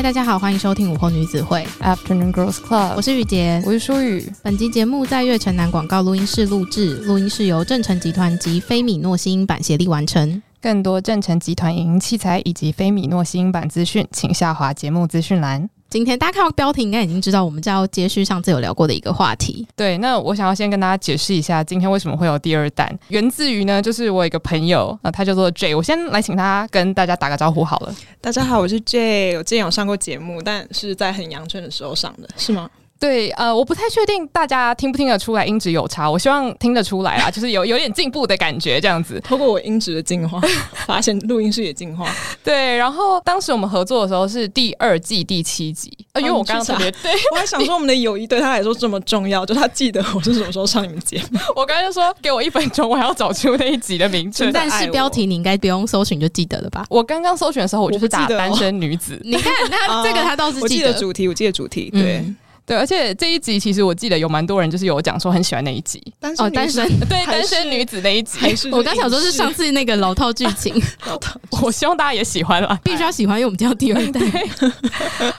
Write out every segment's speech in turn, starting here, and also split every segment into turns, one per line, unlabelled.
嗨，大家好，欢迎收听午后女子会
Afternoon Girls Club，
我是雨洁，
我是舒雨。
本集节目在月城南广告录音室录制，录音室由正成集团及菲米诺新音版协力完成。
更多正成集团影音器材以及菲米诺新音版资讯，请下滑节目资讯栏。
今天大家看到标题，应该已经知道我们就要接续上次有聊过的一个话题。
对，那我想要先跟大家解释一下，今天为什么会有第二弹，源自于呢，就是我有一个朋友，啊，他叫做 J，我先来请他跟大家打个招呼好了。
大家好，我是 J，我之前有上过节目，但是在很阳春的时候上的，是吗？
对，呃，我不太确定大家听不听得出来音质有差，我希望听得出来啊，就是有有点进步的感觉这样子。
透过我音质的进化，发现录音室也进化。
对，然后当时我们合作的时候是第二季第七集，呃，因为我刚刚特别对，
我还想说我们的友谊对他来说这么重要，就他记得我是什么时候上你们节目。
我刚刚就说给我一分钟，我还要找出那一集的名称。
但是标题你应该不用搜寻就记得了吧？
我刚刚搜寻的时候，我就是打单身女子。
你看，那这个他倒是记得
我记得主题，我记得主题，对。
嗯对，而且这一集其实我记得有蛮多人就是有讲说很喜欢那一集。
哦，单身。
对单身女子那一集，
我刚想说是上次那个老套剧情，
老套，
我希望大家也喜欢啦，
必须要喜欢，因为我们叫第二代。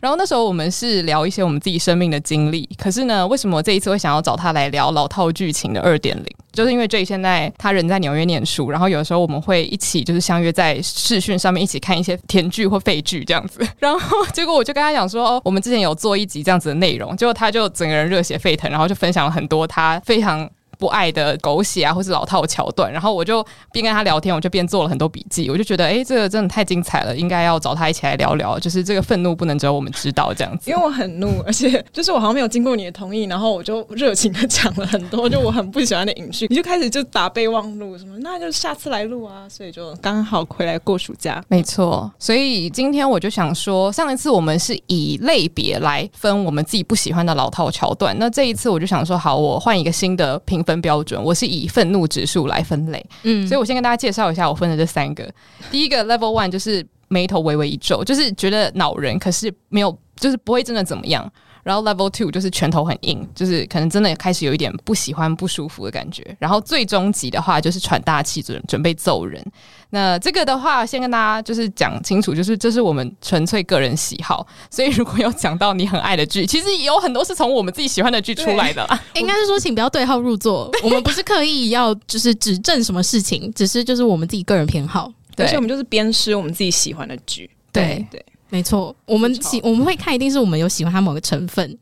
然后那时候我们是聊一些我们自己生命的经历，可是呢，为什么我这一次会想要找他来聊老套剧情的二点零？就是因为 J 现在他人在纽约念书，然后有的时候我们会一起就是相约在视讯上面一起看一些甜剧或废剧这样子，然后结果我就跟他讲说，哦，我们之前有做一集这样子的内容，结果他就整个人热血沸腾，然后就分享了很多他非常。不爱的狗血啊，或是老套桥段，然后我就边跟他聊天，我就边做了很多笔记。我就觉得，哎、欸，这个真的太精彩了，应该要找他一起来聊聊。就是这个愤怒不能只有我们知道这样子。
因为我很怒，而且就是我好像没有经过你的同意，然后我就热情的讲了很多，就我很不喜欢的影讯，你就开始就打备忘录什么，那就下次来录啊。所以就刚好回来过暑假，
没错。所以今天我就想说，上一次我们是以类别来分我们自己不喜欢的老套桥段，那这一次我就想说，好，我换一个新的评分标准，我是。以愤怒指数来分类，嗯，所以我先跟大家介绍一下我分的这三个。第一个 level one 就是眉头微微一皱，就是觉得恼人，可是没有，就是不会真的怎么样。然后 level two 就是拳头很硬，就是可能真的开始有一点不喜欢、不舒服的感觉。然后最终级的话就是喘大气准准备揍人。那这个的话，先跟大家就是讲清楚，就是这是我们纯粹个人喜好。所以如果有讲到你很爱的剧，其实有很多是从我们自己喜欢的剧出来的啦。
应该是说，请不要对号入座。我们不是刻意要就是指正什么事情，只是就是我们自己个人偏好。
对，而且我们就是鞭尸我们自己喜欢的剧。
对对。没错，我们喜我们会看，一定是我们有喜欢它某个成分，
对，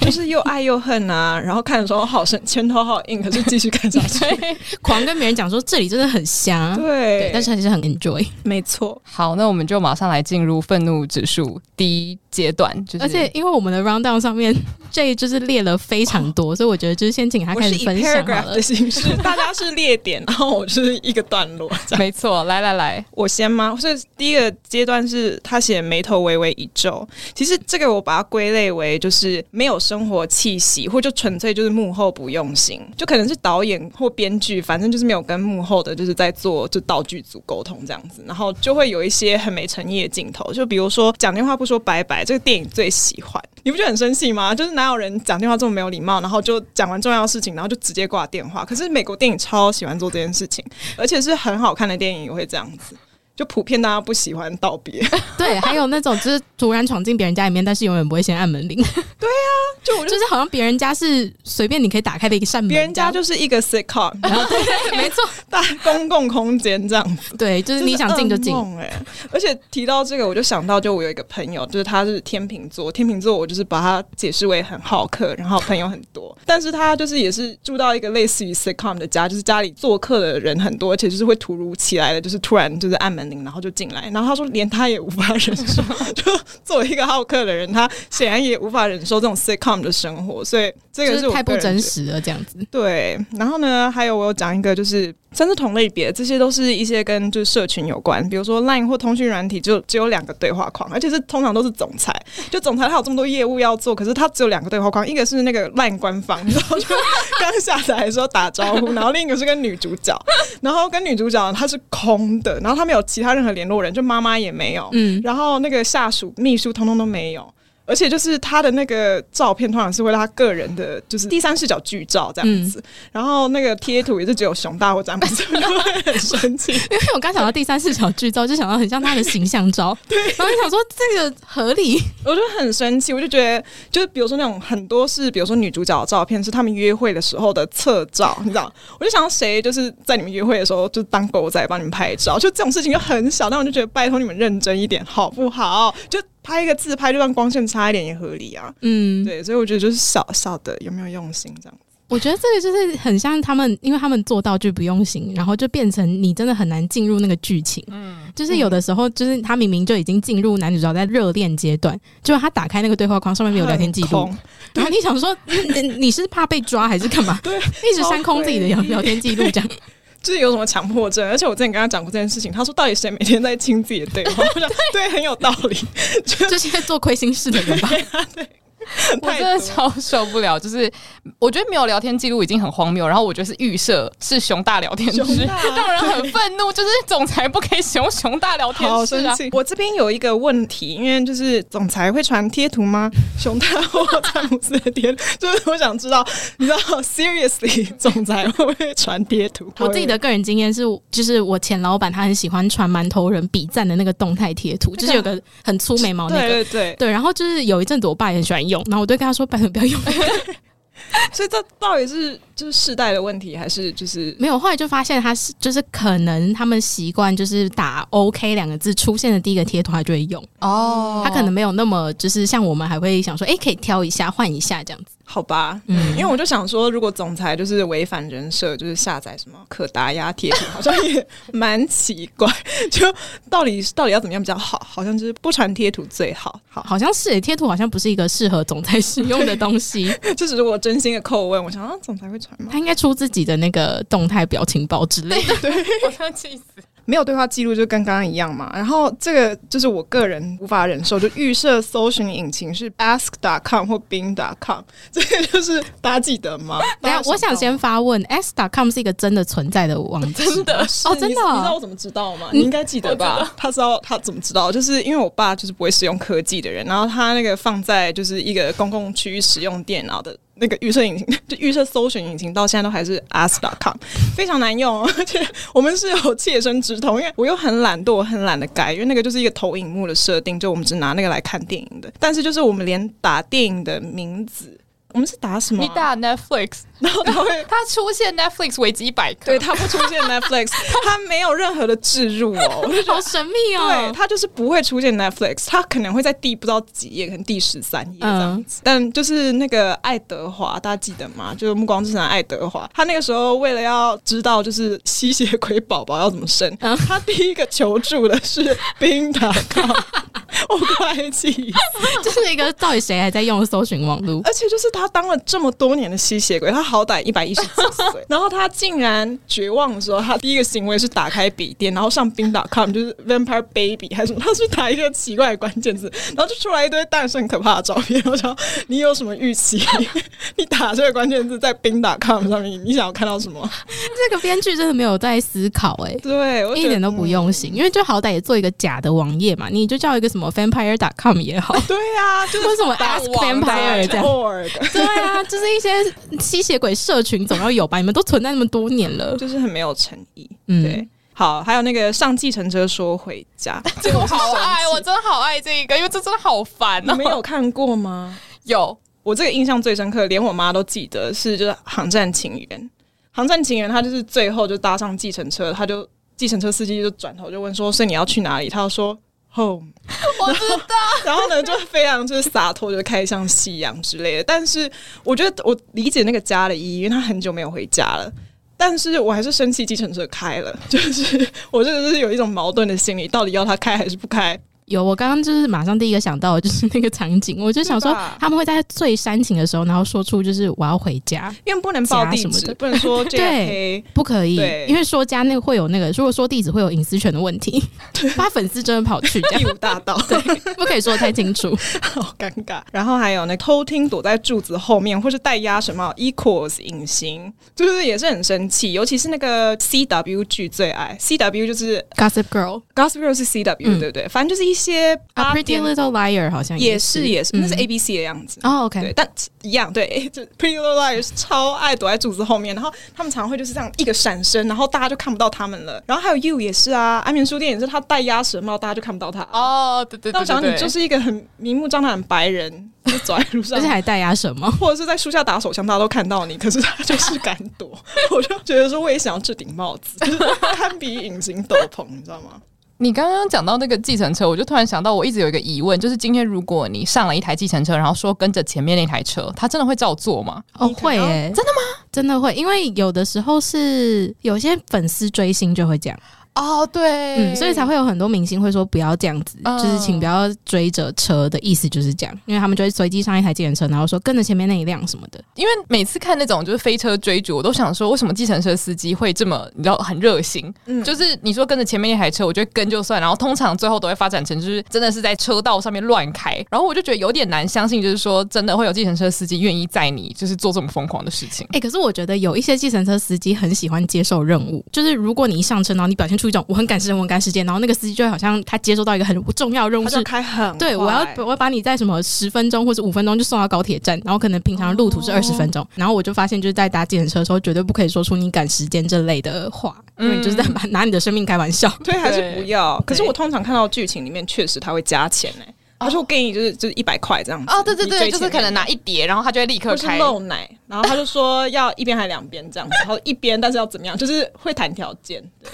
就是又爱又恨啊。然后看的时候好生，拳头好硬，可是继续看下去，
狂跟别人讲说这里真的很香，
对，对，
但是还是很 enjoy。
没错，
好，那我们就马上来进入愤怒指数第一阶段，就是
而且因为我们的 round down 上面 这就是列了非常多，哦，所以我觉得就是先请他开始分享好了。
的形式，大家是列点，然后我是一个段落。
没错，来来来，
我先吗？所以第一个阶段是他写眉头微微一皱。其实这个我把它归类为就是没有生活气息，或就纯粹就是幕后不用心，就可能是导演或编剧，反正就是没有跟幕后的就是在做就道具组沟通这样子，然后就会有一些很没诚意的镜头，就比如说讲电话不说拜拜。这个电影最喜欢，你不觉得很生气吗？就是哪有人讲电话这么没有礼貌，然后就讲完重要的事情，然后就直接挂电话。可是美国电影超喜欢做这件事情，而且是很好看的电影也会这样子。就普遍大家不喜欢道别，
对，还有那种就是突然闯进别人家里面，但是永远不会先按门铃。
对啊，就我就，就是
好像别人家是随便你可以打开的一个扇门，别
人家就是一个 sitcom，然后对，
没错，
大公共空间这样子。
对，就是你想进就进。哎、
欸，而且提到这个，我就想到，就我有一个朋友，就是他是天秤座，天秤座我就是把他解释为很好客，然后朋友很多，但是他就是也是住到一个类似于 sitcom 的家，就是家里做客的人很多，而且就是会突如其来的，就是突然就是按门然后就进来。然后他说，连他也无法忍受，就作为一个好客的人，他显然也无法忍受这种 sitcom 的生活，所以这个是、
是、太不真实了，这样子。
对，然后呢，还有我有讲一个，就是。甚至同类别，这些都是一些跟就是社群有关，比如说 Line 或通讯软体，就只有两个对话框，而且是通常都是总裁，就总裁他有这么多业务要做，可是他只有两个对话框，一个是那个 Line 官方，然后就刚下载的时候打招呼，然后另一个是跟女主角，然后跟女主角她是空的，然后他没有其他任何联络人，就妈妈也没有，嗯，然后那个下属秘书通通都没有。而且就是他的那个照片，通常是为了他个人的，就是第三视角剧照这样子。嗯、然后那个贴图也是只有熊大或詹姆斯，就会很生气。
因为我刚想到第三视角剧照，就想到很像他的形象照。
对，
然后就想说这个合理，
我就很生气。我就觉得，就是比如说那种很多是，比如说女主角的照片是他们约会的时候的侧照，你知道？我就想到谁就是在你们约会的时候就当狗仔帮你们拍照，就这种事情就很小，但我就觉得拜托你们认真一点好不好？就。拍一个自拍，就算光线差一点也合理啊。嗯，对，所以我觉得就是小小的有没有用心这样子。
我觉得这个就是很像他们，因为他们做道具不用心，然后就变成你真的很难进入那个剧情。嗯，就是有的时候，就是他明明就已经进入男主角在热恋阶段，就他打开那个对话框上面没有聊天记录，然后你想说你你是怕被抓还是干嘛？对，一直删空自己的聊聊天记录这样。
就是有什么强迫症，而且我之前跟他讲过这件事情，他说到底谁每天在听自己的对话？我想 对，很有道理，
就是在做亏心事的人吧。
对。
我真的超受不了，就是我觉得没有聊天记录已经很荒谬，然后我觉得是预设是熊大聊天室，大让人很愤怒。就是总裁不可以使用熊大聊天室啊！
我这边有一个问题，因为就是总裁会传贴图吗？熊大或詹姆斯的贴，就是我想知道，你知道，seriously，总裁会不会传贴图？
我自己的个人经验是，就是我前老板他很喜欢传馒头人比赞的那个动态贴图，就是有个很粗眉毛那个，对对对，对，然后就是有一阵子我爸也很喜欢用。然后我就跟他说：“拜托不要用。”
所以这到底是就是世代的问题，还是就是
没有？后来就发现他是就是可能他们习惯就是打 OK 两个字出现的第一个贴图，他就会用哦。他可能没有那么就是像我们还会想说，哎，可以挑一下换一下这样子。
好吧，嗯，因为我就想说，如果总裁就是违反人设，就是下载什么可达鸭贴图，好像也蛮奇怪。就到底到底要怎么样比较好？好像就是不传贴图最好。好，
好像是贴图好像不是一个适合总裁使用的东西。
这只是我真心的叩问，我想啊，总裁会传吗？
他应该出自己的那个动态表情包之类的。
对，我要气死。没有对话记录就跟刚刚一样嘛，然后这个就是我个人无法忍受，就预设搜寻引擎是 ask.com 或 bing.com，这个就是大家记得吗？
等下，我想先发问，ask.com 是一个真的存在的网站，
真的
哦，真的，
你知道我怎么知道吗？你应该记得吧？他知道他怎么知道？就是因为我爸就是不会使用科技的人，然后他那个放在就是一个公共区域使用电脑的。那个预设引擎，就预设搜寻引擎，到现在都还是 ask.com，非常难用，而且我们是有切身之痛，因为我又很懒惰，很懒得改，因为那个就是一个投影幕的设定，就我们只拿那个来看电影的，但是就是我们连打电影的名字。我们是打什么、啊？
你打 Netflix，然后他会他出现 Netflix 维基百科，
对，他不出现 Netflix，他没有任何的置入哦，我 就
好神秘哦。
对，他就是不会出现 Netflix，他可能会在第不知道几页，可能第十三页这样子。嗯、但就是那个爱德华，大家记得吗？就是《暮光之城》爱德华，他那个时候为了要知道就是吸血鬼宝宝要怎么生，嗯、他第一个求助的是 Bing.com，我快气死，
这是一个到底谁还在用搜寻网络？
而且就是他。他当了这么多年的吸血鬼，他好歹一百一十几岁，然后他竟然绝望的时候，他第一个行为是打开笔电，然后上 Bing.com，就是 Vampire Baby 还是什么，他是打一个奇怪的关键字，然后就出来一堆诞生可怕的照片。我想你有什么预期？你打这个关键字在 Bing.com 上面，你想要看到什么？
这个编剧真的没有在思考哎、欸，
对，我
一点都不用心，嗯、因为就好歹也做一个假的网页嘛，你就叫一个什么 Vampire.com 也好，
对呀、啊，就是为什么
Ask Vampire 这样？对啊，就是一些吸血鬼社群总要有吧？你们都存在那么多年了，
就是很没有诚意。嗯，对。好，还有那个上计程车说回家，
这个我好爱，我真的好爱这个，因为这真的好烦。
你没有看过吗？
有，
我这个印象最深刻，连我妈都记得，是就是《航站情缘》。《航站情缘》他就是最后就搭上计程车，他就计程车司机就转头就问说：“所以你要去哪里？”他就说。Home，
我知道。
然后呢，就非常就是洒脱，就开向夕阳之类的。但是我觉得我理解那个家的意义，因为他很久没有回家了。但是我还是生气，计程车开了，就是我真的是有一种矛盾的心理，到底要他开还是不开？
有，我刚刚就是马上第一个想到的就是 那个场景，我就想说他们会在最煽情的时候，然后说出就是我要回家，
因为不能报地址什么的，不能说
对，不可以，因为说家那个会有那个，如果说地址会有隐私权的问题，怕粉丝真的跑去
第五大道，
对，不可以说太清楚，
好尴尬。然后还有那偷听躲在柱子后面，或是戴鸭舌帽 equals 隐形，就是也是很生气，尤其是那个 CW 剧最爱 CW 就是
Gossip Girl，Gossip
Girl 是 CW、嗯、对不对？反正就是一。一些
A Pretty Little Liar 好像
也是也是，那是
嗯
A B C 的样子。
哦，OK，
对，但一样对，就 Pretty Little Liars 超爱躲在柱子后面，然后他们常常会就是这样一个闪身，然后大家就看不到他们了。然后还有 You 也是啊，安眠书店也是，他戴鸭舌帽，大家就看不到他。
哦，对对对
那我想你就是一个很明目张胆的白人，就走在路上
而且，还戴鸭舌帽。
或者是在树下打手枪，大家都看到你，可是他就是敢躲。我就觉得说，我也想要这顶帽子，就是堪比隐形斗篷，你知道吗？
你刚刚讲到那个计程车，我就突然想到，我一直有一个疑问，就是今天如果你上了一台计程车，然后说跟着前面那台车，他真的会照做吗？
哦，会诶、真的吗？真的会，因为有的时候是有些粉丝追星就会这样，
哦，对
嗯，所以才会有很多明星会说不要这样子，
嗯
就是请不要追着车的意思就是这样，因为他们就会随机上一台计程车，然后说跟着前面那一辆什么的。
因为每次看那种就是飞车追逐，我都想说，为什么计程车司机会这么你知道很热心？
嗯
就是你说跟着前面一台车，我觉得跟就算，然后通常最后都会发展成就是真的是在车道上面乱开，然后我就觉得有点难相信，就是说真的会有计程车司机愿意载你，就是做这么疯狂的事情。
哎、可是我觉得有一些计程车司机很喜欢接受任务，就是如果你一上车，然后你表现出一种我很赶时间，我很赶时间，然后那个司机就会好像他接收到一个很重要的任务是
他就。开很
对，我要我要把你在什么十分钟或者五分钟就送到高铁站，然后可能平常路途是二十分钟，然后我就发现就是在搭计程车的时候，绝对不可以说出你赶时间这类的话，因为你就是在把拿你的生命开玩笑。
对，还是不要。可是我通常看到剧情里面，确实他会加钱呢、他说我给你就是就是一百块这样子。
哦，对
对对，
就是可能拿一叠，然后他就会立刻开。
漏奶，然后他就说要一边还两边这样子，然后一边但是要怎么样，就是会谈条件。对，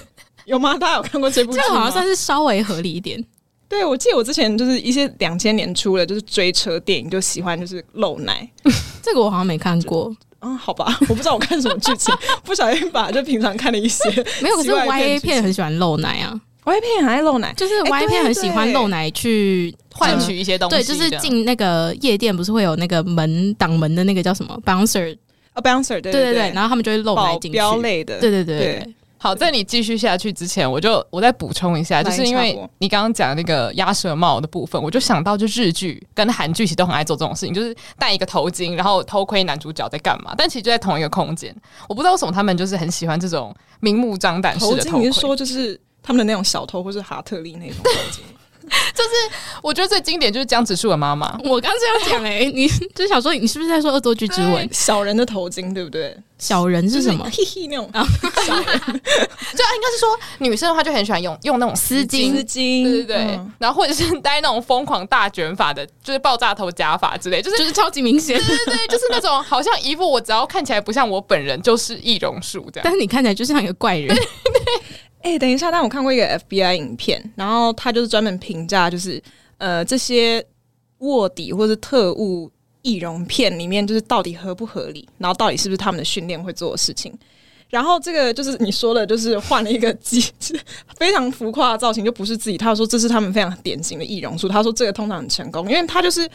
有吗？大家有看过这部剧吗？
这个好像算是稍微合理一点。
对，我记得我之前就是一些两千年出的，就是追车电影，就喜欢就是漏奶。
这个我好像没看过，
嗯，好吧，我不知道我看什么剧情，不小心把就平常看的一些
没有。可是 Y A 片很喜欢露奶啊
，Y 片很爱漏奶，
就是 Y 片很喜欢
对
露奶去
换取一些东西，
对，就是进那个夜店，不是会有那个门挡门的那个叫什么 bouncer？
啊，bouncer，对
对对然后他们就会露奶
保
进去。
镖类的，
对对对
对
对，
好，在你继续下去之前，我就我再补充一下，就是因为
你
刚刚讲那个鸭舌帽的部分，我就想到就日剧跟韩剧其实都很爱做这种事情，就是戴一个头巾，然后偷窥男主角在干嘛，但其实就在同一个空间。我不知道为什么他们就是很喜欢这种明目张胆式
头巾，
的偷窥。
你是说就是他们的那种小偷，或是哈特利那种头巾吗？
我觉得最经典就是江直树的妈妈，
我刚这样讲哎，你就是想说你是不是在说恶作剧之吻？
小人的头巾，对不对？
小人是什么？
嘿嘿，那种 小人
就应该是说女生的话就很喜欢用用那种丝巾。
丝巾，
对对对，
嗯
然后或者是戴那种疯狂大卷发的，就是爆炸头假发之类，就是
就是超级明显。
对对对，就是那种好像一副我只要看起来不像我本人就是易容术这样。
但是你看起来就像一个怪人。
哎、等一下，但我看过一个 FBI 影片，然后他就是专门评价，就是呃这些卧底或是特务易容片里面，就是到底合不合理，然后到底是不是他们的训练会做的事情。然后这个就是你说的，就是换了一个机制，非常浮夸的造型，就不是自己。他说这是他们非常典型的易容术。他说这个通常很成功，因为他就是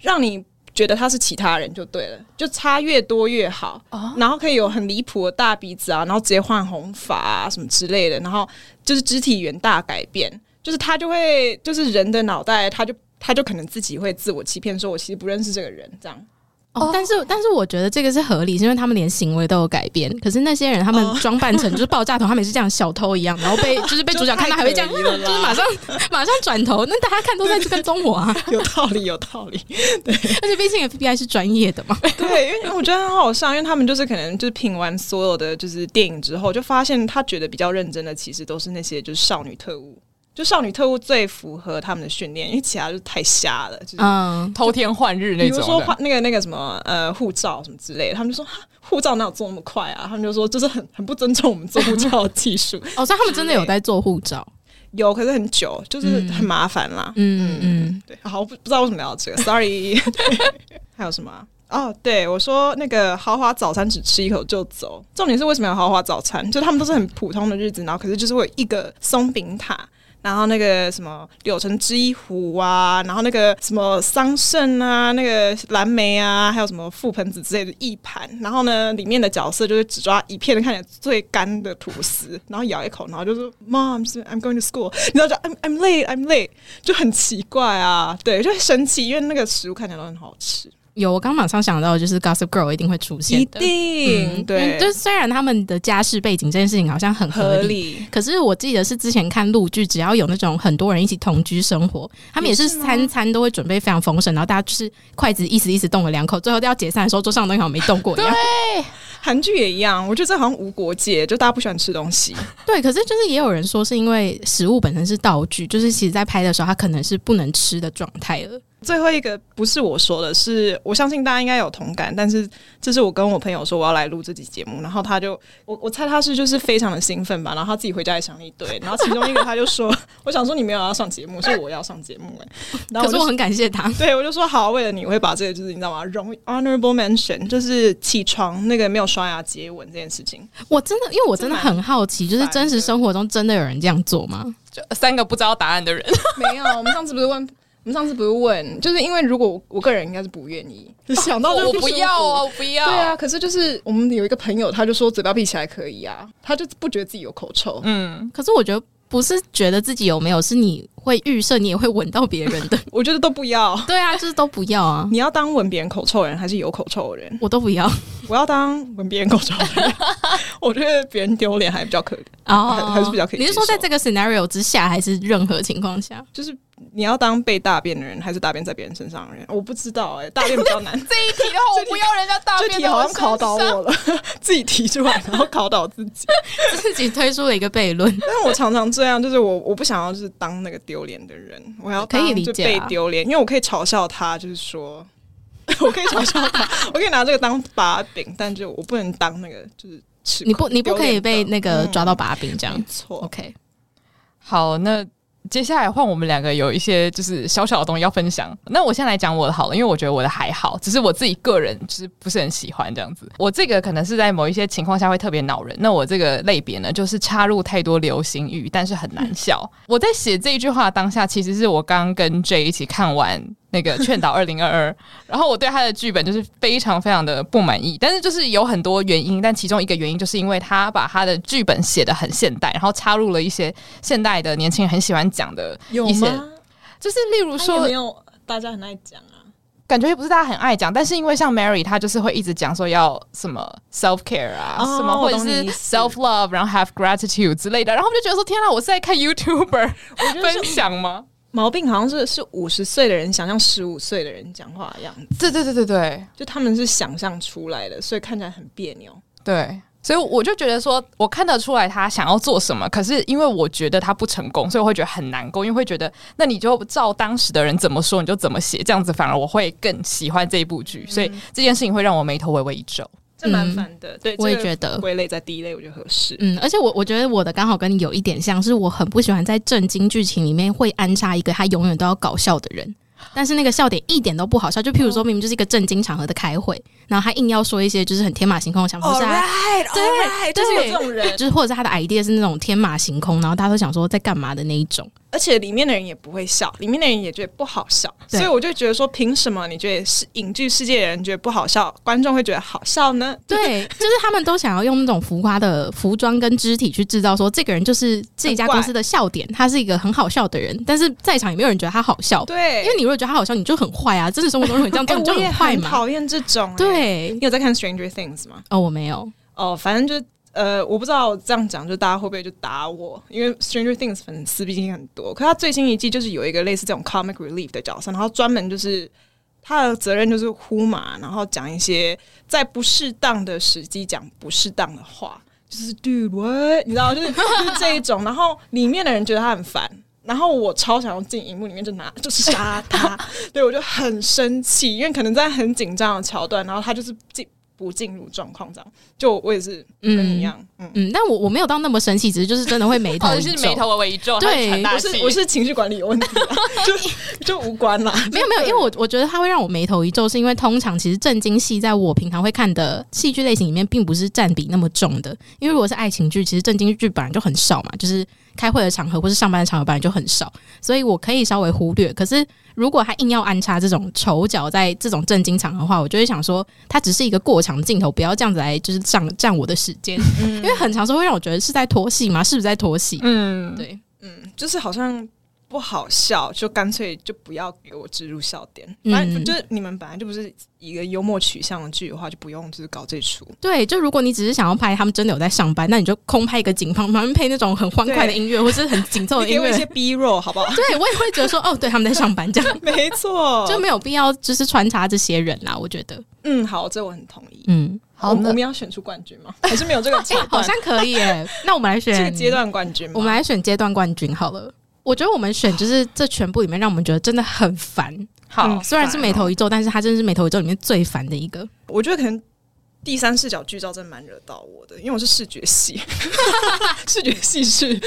让你。觉得他是其他人就对了，就差越多越好，然后可以有很离谱的大鼻子啊，然后直接换红发啊什么之类的，然后就是肢体语言大改变，就是他就会就是人的脑袋，他就他就可能自己会自我欺骗，说我其实不认识这个人这样。
哦，但是但是我觉得这个是合理，是因为他们连行为都有改变。可是那些人他们装扮成就是爆炸头，他们也是这样小偷一样，然后被 就是被主角看到还会这样，
就
是马上马上转头。那大家看都在跟踪我啊！
有道理，有道理。
对而且毕竟 FBI 是专业的嘛。
对，因为我觉得很好笑，因为他们就是可能就是品完所有的就是电影之后，就发现他觉得比较认真的，其实都是那些就是少女特务。就少女特务最符合他们的训练，因为其他就太瞎了。就是、
嗯，
偷天换日那种。
比如说换那个那个什么呃护照什么之类的，他们就说护照哪有做那么快啊？他们就说就是很很不尊重我们做护照的技术。
哦，所以他们真的有在做护照。
有，可是很久，就是很麻烦啦。
嗯嗯，
对，好，我不不知道为什么聊这个，sorry。还有什么啊？哦，对我说那个豪华早餐只吃一口就走，重点是为什么要豪华早餐？就他们都是很普通的日子，然后可是就是会有一个松饼塔，然后那个什么柳橙汁一壶啊，然后那个什么桑葚啊，那个蓝莓啊，还有什么覆盆子之类的一盘，然后呢，里面的角色就是只抓一片看起来最干的吐司，然后咬一口，然后就说 Mom, I'm going to school，你知道就 I'm I'm late, I'm late，就很奇怪啊，对，就很神奇，因为那个食物看起来都很好吃。
有，我刚马上想到就是 Gossip Girl 一定会出现
一定、
嗯、
对。
就虽然他们的家世背景这件事情好像很合理，合理可是我记得是之前看陆剧，只要有那种很多人一起同居生活，他们也是餐餐都会准备非常丰盛，然后大家就是筷子意思意思动了两口，最后都要解散的时候，桌上的东西好像没动过一样。
对，
韩剧也一样，我觉得这好像无国界，就大家不喜欢吃东西。
对，可是就是也有人说是因为食物本身是道具，就是其实在拍的时候，它可能是不能吃的状态了。
最后一个不是我说的是，是我相信大家应该有同感，但是这是我跟我朋友说我要来录这期节目，然后他就我我猜他是就是非常的兴奋吧，然后他自己回家也想了一堆，然后其中一个他就说，我想说你没有要上节目，是我要上节目哎、欸，然后
可是我很感谢他，
对我就说好，为了你我会把这个就是你知道吗？荣 honorable mention 就是起床那个没有刷牙接吻这件事情，
我真的因为我真的很好奇，就是真实生活中真的有人这样做吗？
就三个不知道答案的人，
没有，我们上次不是问。我们上次不是问，就是因为如果我个人应该是不愿意，就想到就
我不要啊，我不要。
对啊，可是就是我们有一个朋友，他就说嘴巴闭起来可以啊，他就不觉得自己有口臭。
嗯，可是我觉得不是觉得自己有没有，是你会预设你也会闻到别人的。
我觉得都不要。
对啊，就是都不要啊。
你要当闻别人口臭的人，还是有口臭的人？
我都不要。
我要当闻别人口臭的人。我觉得别人丢脸还比较可怜哦，还还是比较可以。
你是说在这个 scenario 之下，还是任何情况下？
就是。你要当被大便的人，还是大便在别人身上的人？我不知道哎、欸，大便比较难。
这一题的话，我不要人家大便。
这题好像考倒我了，自己提出来，然后考倒自己，
自己推出了一个悖论。
但是我常常这样，就是我我不想要就是当那个丢脸的人，我要可以理解被丢脸，因为我可以嘲笑他，就是说，我可以嘲笑他，我可以拿这个当把柄，但就我不能当那个就是吃。
你不你不可以被那个抓到把柄这样。
没错
，OK，
好，那。接下来换我们两个有一些就是小小的东西要分享。那我先来讲我的好了，因为我觉得我的还好，只是我自己个人就是不是很喜欢这样子。我这个可能是在某一些情况下会特别恼人。那我这个类别呢，就是插入太多流行语，但是很难笑。我在写这一句话当下，其实是我刚跟 J 一起看完。那个劝导二零二二，然后我对他的剧本就是非常非常的不满意，但是就是有很多原因，但其中一个原因就是因为他把他的剧本写的很现代，然后插入了一些现代的年轻人很喜欢讲的一些，就是例如说
没有大家很爱讲啊，
感觉也不是大家很爱讲，但是因为像 Mary 她就是会一直讲说要什么 self care 啊，哦、什么或者是 self love，然后 have gratitude 之类的，然后我就觉得说天啊，我是在看 YouTuber 分享吗？
毛病好像是是五十岁的人想象十五岁的人讲话的样子，
对对对对对，
就他们是想象出来的，所以看起来很别扭。
对，所以我就觉得说，我看得出来他想要做什么，可是因为我觉得他不成功，所以我会觉得很难过，因为会觉得那你就照当时的人怎么说你就怎么写，这样子反而我会更喜欢这一部剧，所以这件事情会让我眉头微微一皱。
这蛮烦的，对，
我也觉得
归类在第一类，我觉得合适。
嗯，而且我我觉得我的刚好跟你有一点像，是我很不喜欢在正经剧情里面会安插一个他永远都要搞笑的人。但是那个笑点一点都不好笑，就譬如说明明就是一个正经场合的开会，然后他硬要说一些就是很天马行空的想法，是啊，
对，就是有这种人，
就是或者是他的 idea 是那种天马行空，然后大家都想说在干嘛的那一种，
而且里面的人也不会笑，里面的人也觉得不好笑，所以我就觉得说，凭什么你觉得是影剧世界的人觉得不好笑，观众会觉得好笑呢？
对，就是他们都想要用那种浮夸的服装跟肢体去制造说这个人就是这家公司的笑点，他是一个很好笑的人，但是在场也没有人觉得他好笑，
对，
因为你如果觉得他好笑，你就很坏啊！真的生活中如果你这样做，你就很坏嘛。
讨厌、欸、这种、欸。
对，
你有在看《Stranger Things》吗？
哦，我没有。
哦，反正就呃，我不知道这样讲，就大家会不会就打我？因为《Stranger Things》粉丝毕竟很多。可他最新一季就是有一个类似这种 comic relief 的角色，然后专门就是他的责任就是呼嘛，然后讲一些在不适当的时机讲不适当的话，就是 dude what，你知道，就是 就是这一种。然后里面的人觉得他很烦。然后我超想要进荧幕里面就拿就是杀他，对，我就很生气，因为可能在很紧张的桥段，然后他就是进不进入状况这样，就我也是跟你一样，嗯。
嗯，但我我没有到那么生气，只是就是真的会眉头
是眉头微微一皱，
对，
我是我是情绪管理有问题，就就无关啦，
没有没有，因为我我觉得他会让我眉头一皱，是因为通常其实震惊戏在我平常会看的戏剧类型里面，并不是占比那么重的，因为如果是爱情剧，其实震惊剧本来就很少嘛，就是。开会的场合或是上班的场合本来就很少，所以我可以稍微忽略。可是如果他硬要安插这种丑角在这种正经场合的话，我就会想说，他只是一个过场镜头，不要这样子来就是占占我的时间，嗯、因为很长时候会让我觉得是在拖戏嘛？是不是在拖戏？嗯，对，
嗯，就是好像不好笑，就干脆就不要给我植入笑点。反正就是你们本来就不是一个幽默取向的剧的话，就不用就是搞这出。
对，就如果你只是想要拍他们真的有在上班，那你就空拍一个景旁旁边配那种很欢快的音乐，或是很紧凑的音乐，
给我一些 B roll 好不好？
对，我也会觉得说，哦，对，他们在上班这样，
没错，
就没有必要就是穿插这些人啦。我觉得，
嗯，好，这我很同意。
嗯，
好，我们要选出冠军吗？还是没有这个？
好像可以耶。那我们来选
这个阶段冠军，
我们来选阶段冠军好了。我觉得我们选就是这全部里面让我们觉得真的很烦。好，嗯、虽然是眉头一皱，但是它真的是眉头一皱里面最烦的一个。
我觉得可能第三视角剧照真的蛮惹到我的，因为我是视觉系，视觉系是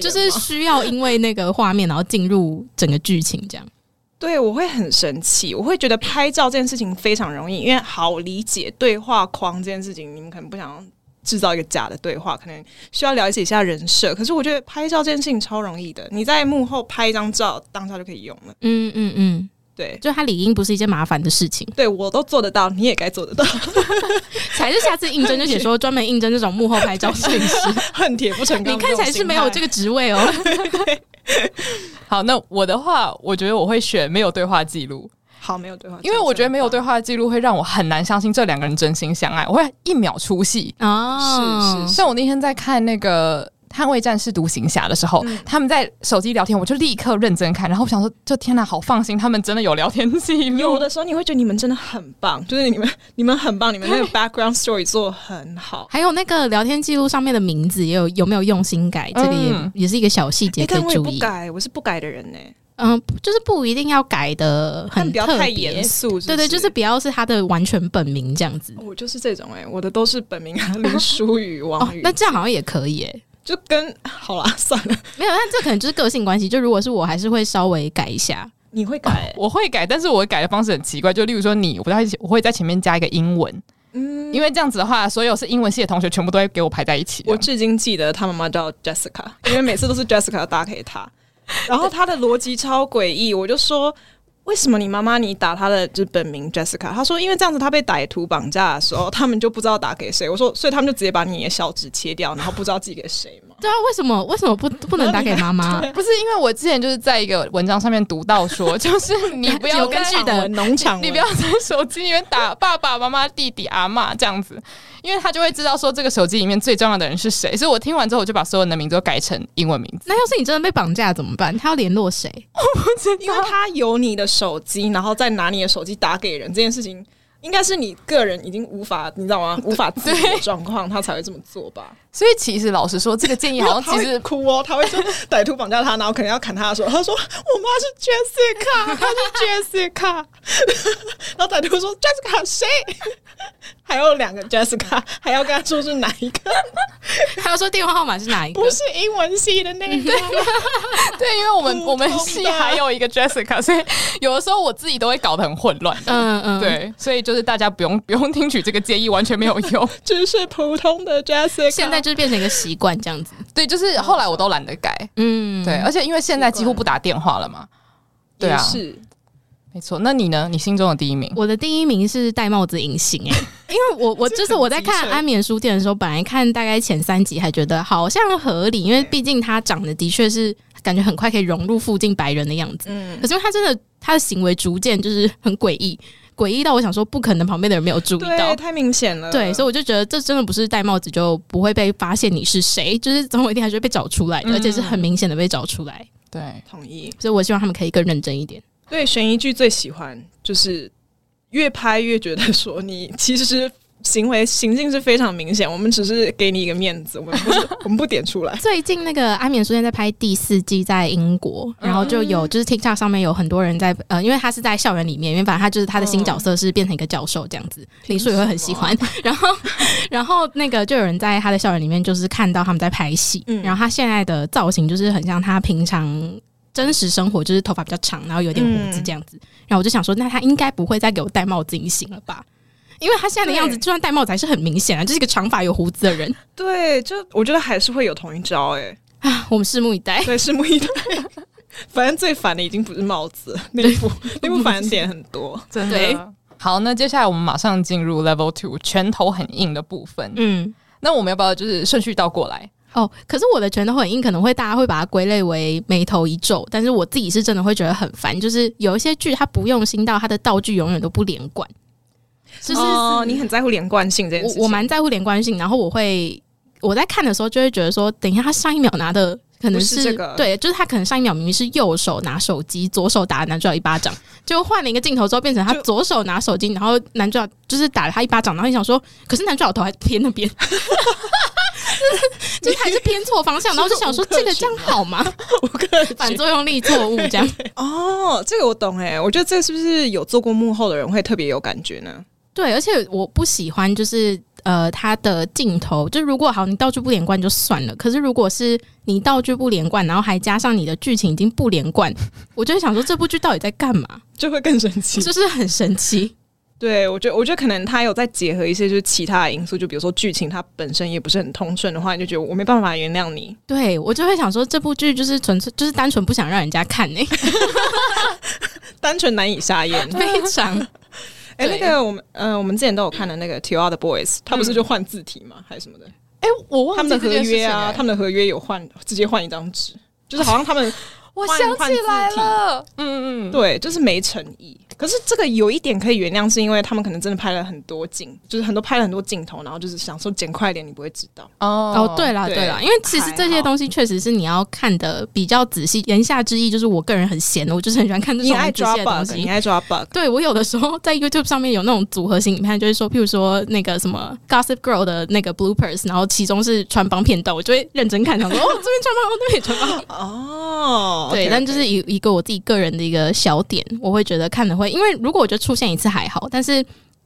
就是需要因为那个画面然后进入整个剧情这样。
对，我会很生气，我会觉得拍照这件事情非常容易，因为好理解对话框这件事情，你们可能不想。制造一个假的对话，可能需要了解一下人设。可是我觉得拍照这件事情超容易的，你在幕后拍一张照，当下就可以用了。
嗯嗯嗯，
对，
就它理应不是一件麻烦的事情。
对我都做得到，你也该做得到。
才是下次应征就写说专门应征这种幕后拍照摄影师，
恨铁不成钢。
你看起来是没有这个职位哦。
好，那我的话，我觉得我会选没有对话记录。
好，没有对话，
因为我觉得没有对话的记录会让我很难相信这两个人真心相爱，我会一秒出戏
啊！
是是，是，
像我那天在看那个《捍卫战士独行侠》的时候，嗯、他们在手机聊天，我就立刻认真看，然后我想说，这天哪，好放心，他们真的有聊天记录。
有的时候你会觉得你们真的很棒，就是你们你们很棒，你们那个 background story 做得很好，
还有那个聊天记录上面的名字也有有没有用心改，这个也、嗯、也是一个小细节可以注意。
我也不改，我是不改的人呢。
嗯，就是不一定要改的很特别，
不要太严肃。
对对，就是不要是他的完全本名这样子。
我就是这种哎、欸，我的都是本名啊，林书宇、王宇、哦。
那这样好像也可以哎、欸，
就跟 好啦，算了，
没有，但这可能就是个性关系。就如果是我，还是会稍微改一下。
你会改、欸
哦？我会改，但是我改的方式很奇怪。就例如说你，我在我会在前面加一个英文，嗯，因为这样子的话，所有是英文系的同学全部都会给我排在一起。
我至今记得他妈妈叫 Jessica，因为每次都是 Jessica 搭给他。然后他的逻辑超诡异，我就说，为什么你妈妈你打他的就本名 Jessica？他说因为这样子他被歹徒绑架的时候，他们就不知道打给谁。我说所以他们就直接把你的小指切掉，然后不知道寄给谁吗？
对啊，为什么为什么不 不能打给妈妈？
不是因为我之前就是在一个文章上面读到说，就是你不要根据的
农场，
你不要在手机里面打爸爸妈妈、弟弟、阿嬷这样子。因为他就会知道说这个手机里面最重要的人是谁，所以我听完之后我就把所有人的名字都改成英文名字。
那要是你真的被绑架怎么办？他要联络谁？
我不知道，
因为他有你的手机，然后再拿你的手机打给人，这件事情应该是你个人已经无法，你知道吗？无法自理的状况，他才会这么做吧。
所以其实老实说，这个建议好像其实
哭哦，他会说歹徒绑架他，然后可能要砍他的时候，他说我妈是 Jessica，他是 Jessica，然后歹徒说 Jessica 谁？还有两个 Jessica，还要跟他说是哪一个？
还要说电话号码是哪一个？
不是英文系的那个。
对，因为我们我们系还有一个 Jessica，所以有的时候我自己都会搞得很混乱。嗯嗯，对，所以就是大家不用不用听取这个建议，完全没有用，
只是普通的 Jessica。
现在就是变成一个习惯这样子。
对，就是后来我都懒得改。嗯，对，而且因为现在几乎不打电话了嘛。对啊，
是。
没错，那你呢？你心中的第一名？
我的第一名是戴帽子隐形哎，因为我我就是我在看安眠书店的时候，本来看大概前三集还觉得好像合理，因为毕竟他长得的确是感觉很快可以融入附近白人的样子。嗯，可是因为他真的他的行为逐渐就是很诡异，诡异到我想说不可能旁边的人没有注意到，
太明显了。
对，所以我就觉得这真的不是戴帽子就不会被发现你是谁，就是总有一天还是会被找出来的，嗯、而且是很明显的被找出来。
对，
同意。
所以我希望他们可以更认真一点。
对悬疑剧最喜欢就是越拍越觉得说你其实是行为行径是非常明显，我们只是给你一个面子，我们不是 我们不点出来。
最近那个安眠书店在拍第四季，在英国，然后就有就是 TikTok 上面有很多人在呃，因为他是在校园里面，因为反正他就是他的新角色是变成一个教授这样子，林书也会很喜欢。然后 然后那个就有人在他的校园里面就是看到他们在拍戏，然后他现在的造型就是很像他平常。真实生活就是头发比较长，然后有点胡子这样子。嗯、然后我就想说，那他应该不会再给我戴帽子隐形了吧？因为他现在的样子，就算戴帽子还是很明显啊，就是一个长发有胡子的人。
对，就我觉得还是会有同一招哎、欸、
啊！我们拭目以待。
对，拭目以待。反正最烦的已经不是帽子，那部 那部烦点很多，
真的。对好，那接下来我们马上进入 Level Two，拳头很硬的部分。嗯，那我们要不要就是顺序倒过来？
哦，可是我的拳头很硬，可能会大家会把它归类为眉头一皱，但是我自己是真的会觉得很烦，就是有一些剧它不用心到它的道具永远都不连贯，
就是、哦、你很在乎连贯性这件事情，
我蛮在乎连贯性，然后我会我在看的时候就会觉得说，等一下他上一秒拿的可能是，是这个，对，就是他可能上一秒明明是右手拿手机，左手打男主角一巴掌，就换了一个镜头之后变成他左手拿手机，然后男主角就是打了他一巴掌，然后你想说，可是男主角头还偏那边。就是还是偏错方向，然后就想说这个这样好吗？反作用力错误这样。
哦，这个我懂哎，我觉得这个是不是有做过幕后的人会特别有感觉呢？
对，而且我不喜欢就是呃，他的镜头就如果好，你道具不连贯就算了，可是如果是你道具不连贯，然后还加上你的剧情已经不连贯，我就会想说这部剧到底在干嘛？
就会更神奇，
就是很神奇。
对，我觉得，我觉得可能他有在结合一些就是其他的因素，就比如说剧情，它本身也不是很通顺的话，你就觉得我没办法原谅你。
对，我就会想说，这部剧就是纯粹就是单纯不想让人家看呢、欸，
单纯难以下咽，
非常。
哎、欸，那个我们，嗯、呃，我们之前都有看的那个《All the Boys》，他不是就换字体吗？还是什么的？
哎、欸，我忘记
他们的合约啊，他们的合约有换，直接换一张纸，就是好像他们。
我想起来了，嗯嗯，
对，就是没诚意。可是这个有一点可以原谅，是因为他们可能真的拍了很多镜，就是很多拍了很多镜头，然后就是想说剪快一点，你不会知道。
哦哦，对啦对啦，因为其实这些东西确实是你要看的比较仔细。言下之意就是，我个人很闲，我就是很喜欢看这种仔细的东西。
你爱抓 bug，
对我有的时候在 YouTube 上面有那种组合型影片，就是说，譬如说那个什么 Gossip Girl 的那个 Bloopers，然后其中是穿帮片段，我就会认真看，想说哦这边穿帮，哦那边穿帮。哦，对，但就是一。一个我自己个人的一个小点，我会觉得看的会，因为如果我觉得出现一次还好，但是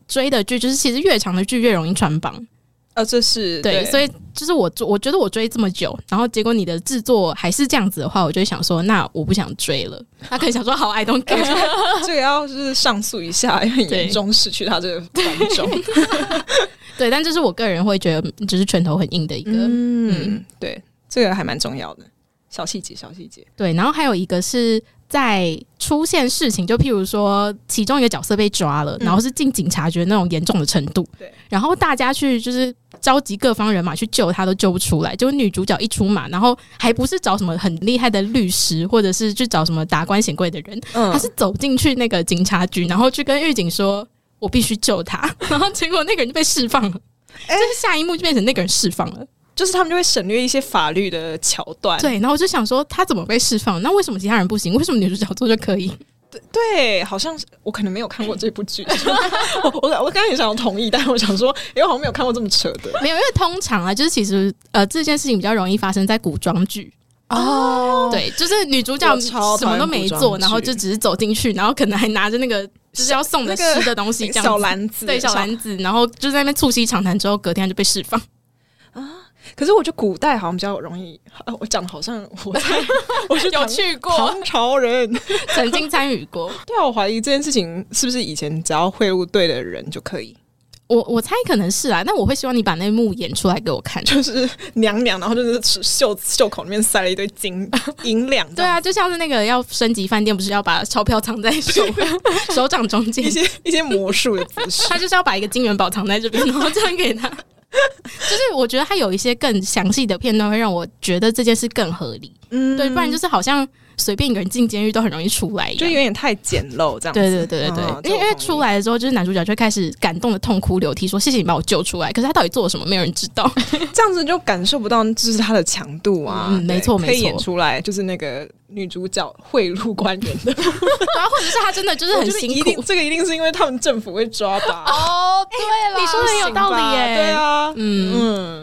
追的剧就是其实越长的剧越容易穿帮，
呃，这是
对，
对，
所以就是我我觉得我追这么久，然后结果你的制作还是这样子的话，我就会想说，那我不想追了。他可以想说，好，I don't care，
这个要就是上诉一下，很严重失去他这个观众。
对，但这是我个人会觉得，就是拳头很硬的一个，嗯，
嗯对，这个还蛮重要的。小细节，小细节，
对，然后还有一个是在出现事情，就譬如说其中一个角色被抓了，嗯、然后是进警察局那种严重的程度，对，然后大家去就是召集各方人马去救他，都救不出来。就女主角一出马，然后还不是找什么很厉害的律师，或者是去找什么达官显贵的人，嗯，他是走进去那个警察局，然后去跟狱警说：“我必须救他。”然后结果那个人就被释放了，就是下一幕就变成那个人释放了。
就是他们就会省略一些法律的桥段，
对。然后我就想说，他怎么被释放？那为什么其他人不行？为什么女主角做就可以？
对对，好像是我可能没有看过这部剧。我我我刚才也想要同意，但是我想说，因为我好像没有看过这么扯的。
没有，因为通常啊，就是其实呃，这件事情比较容易发生在古装剧哦。对，就是女主角什么都没做，然后就只是走进去，然后可能还拿着那个就是要送的吃的东西，这样
小篮子，
对，小篮子，然后就在那边促膝长谈，之后隔天就被释放
啊。可是我觉得古代好像比较容易，啊、我讲的好像我在 我是
有去过
唐朝人，
曾经参与过。
对啊，我怀疑这件事情是不是以前只要贿赂对的人就可以？
我我猜可能是啊，那我会希望你把那幕演出来给我看，
就是娘娘，然后就是袖袖口里面塞了一堆金 银两。
对啊，就像是那个要升级饭店，不是要把钞票藏在手手掌中间，
一些一些魔术的姿势，
他就是要把一个金元宝藏在这边，然后这样给他。就是我觉得他有一些更详细的片段，会让我觉得这件事更合理。嗯，对，不然就是好像随便一个人进监狱都很容易出来，
就有点太简陋这样子。
对对对对对，哦、因为因为出来的时候，就是男主角就开始感动的痛哭流涕，说谢谢你把我救出来。可是他到底做了什么，没有人知道。
这样子就感受不到这是他的强度啊。
嗯，没错没错，可以
演出来就是那个女主角贿赂官员的，然
后或者是他真的就是很辛苦。
这个一定是因为他们政府会抓吧？
哦，对了，
你说的很有道理耶。
对啊，
嗯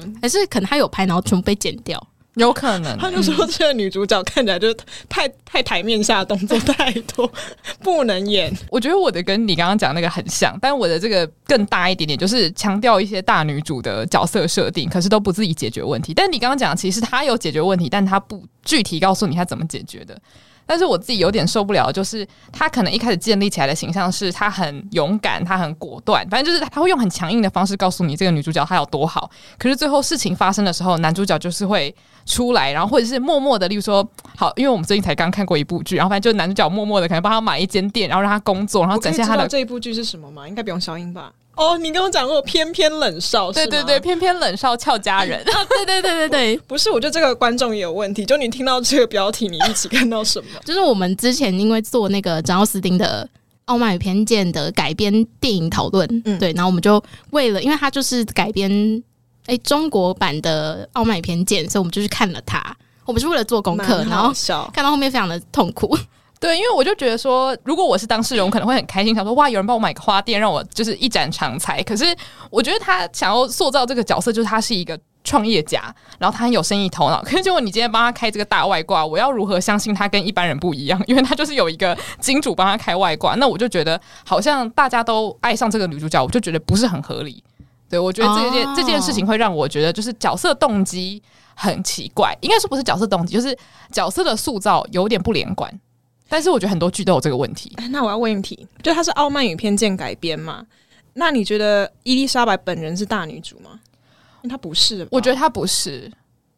嗯，还是可能他有拍，然后全部被剪掉。
有可能，
他就说这个女主角看起来就是太太台面下的动作太多，不能演。
我觉得我的跟你刚刚讲那个很像，但我的这个更大一点点，就是强调一些大女主的角色设定，可是都不自己解决问题。但你刚刚讲，其实她有解决问题，但她不具体告诉你她怎么解决的。但是我自己有点受不了，就是他可能一开始建立起来的形象是他很勇敢，他很果断，反正就是他会用很强硬的方式告诉你这个女主角她有多好。可是最后事情发生的时候，男主角就是会出来，然后或者是默默的，例如说，好，因为我们最近才刚看过一部剧，然后反正就男主角默默的可能帮他买一间店，然后让他工作，然后展现他的。
这一部剧是什么吗？应该不用消音吧？哦，你跟我讲过偏偏冷少，
对对对，偏偏冷少俏佳人。
啊，对对对对对，
不是，我觉得这个观众也有问题。就你听到这个标题，你一起看到什么？
就是我们之前因为做那个张奥斯汀的《傲慢与偏见》的改编电影讨论，嗯，对，然后我们就为了，因为他就是改编哎中国版的《傲慢与偏见》，所以我们就去看了他。我们是为了做功课，然后看到后面非常的痛苦。
对，因为我就觉得说，如果我是当事人，我可能会很开心，想说哇，有人帮我买个花店，让我就是一展长才。可是我觉得他想要塑造这个角色，就是他是一个创业家，然后他很有生意头脑。可是结果你今天帮他开这个大外挂，我要如何相信他跟一般人不一样？因为他就是有一个金主帮他开外挂，那我就觉得好像大家都爱上这个女主角，我就觉得不是很合理。对，我觉得这件、哦、这件事情会让我觉得就是角色动机很奇怪，应该说不是角色动机，就是角色的塑造有点不连贯。但是我觉得很多剧都有这个问题。
那我要问一题，就它是《傲慢与偏见》改编嘛？那你觉得伊丽莎白本人是大女主吗？她不是，
我觉得她不是。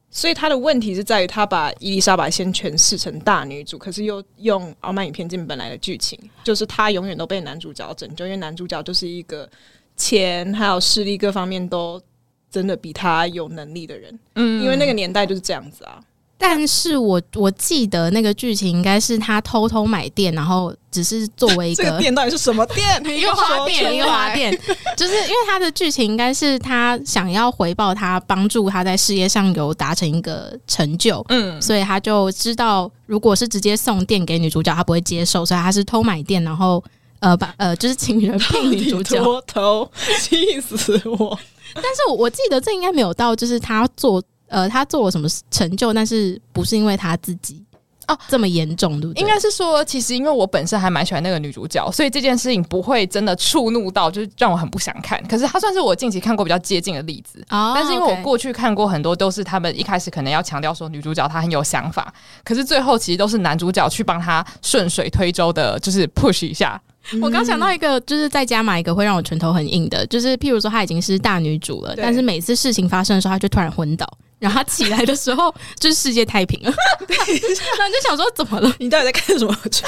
所以她的问题是在于，她把伊丽莎白先诠释成大女主，可是又用《傲慢与偏见》本来的剧情，就是她永远都被男主角拯救，因为男主角就是一个钱还有势力各方面都真的比她有能力的人。嗯，因为那个年代就是这样子啊。
但是我我记得那个剧情应该是他偷偷买店，然后只是作为一个，
这个店到底是什么店？
一个花店，一个花店，就是因为他的剧情应该是他想要回报他帮助他在事业上有达成一个成就，嗯，所以他就知道如果是直接送店给女主角，他不会接受，所以他是偷买店，然后呃把呃就是请人骗女主角，
偷偷 气死我！
但是我我记得这应该没有到，就是他做。呃，他做了什么成就？但是不是因为他自己哦这么严重，对不对？
应该是说，其实因为我本身还蛮喜欢那个女主角，所以这件事情不会真的触怒到，就是让我很不想看。可是他算是我近期看过比较接近的例子。哦，但是因为我过去看过很多，都是他们一开始可能要强调说女主角她很有想法，可是最后其实都是男主角去帮她顺水推舟的，就是 push 一下。
我刚想到一个，就是在家买一个会让我拳头很硬的，就是譬如说她已经是大女主了，但是每次事情发生的时候，她就突然昏倒。然后他起来的时候，就是世界太平了。然后就想说，怎么了？
你到底在看什么剧？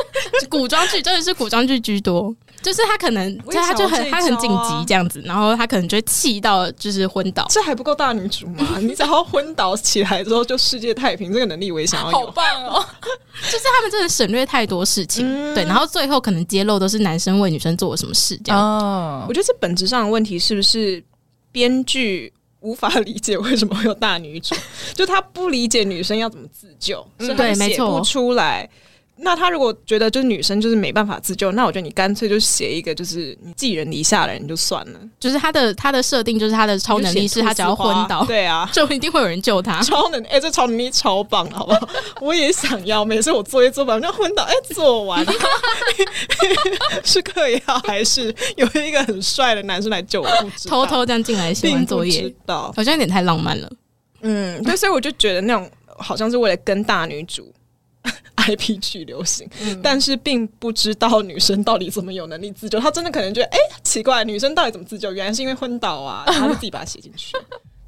古装剧真的是古装剧居多。就是他可能，就他就很他很紧急这样子，然后他可能就会气到就是昏倒。
这还不够大女主吗？你只要昏倒起来之后就世界太平，这个能力我也想要有。
好棒哦！
就是他们真的省略太多事情，嗯、对，然后最后可能揭露都是男生为女生做了什么事这样。
哦，我觉得这本质上的问题是不是编剧？无法理解为什么会有大女主，就他不理解女生要怎么自救，所以他写不出来。那他如果觉得就是女生就是没办法自救，那我觉得你干脆就写一个就是你寄人篱下的人就算了。
就是他的他的设定就是他的超能力是他只要昏倒，
对啊，
就一定会有人救他。
超能哎、欸，这超能力超棒，好不好？我也想要。每次我作业做完，那昏倒，哎、欸，做完了是嗑药还是有一个很帅的男生来救我？
偷偷这样进来写完作业，知道好像有点太浪漫了。
嗯，对，所以我就觉得那种好像是为了跟大女主。IP 去流行，嗯、但是并不知道女生到底怎么有能力自救。他真的可能觉得，哎、欸，奇怪，女生到底怎么自救？原来是因为昏倒啊，然后就自己把它写进去，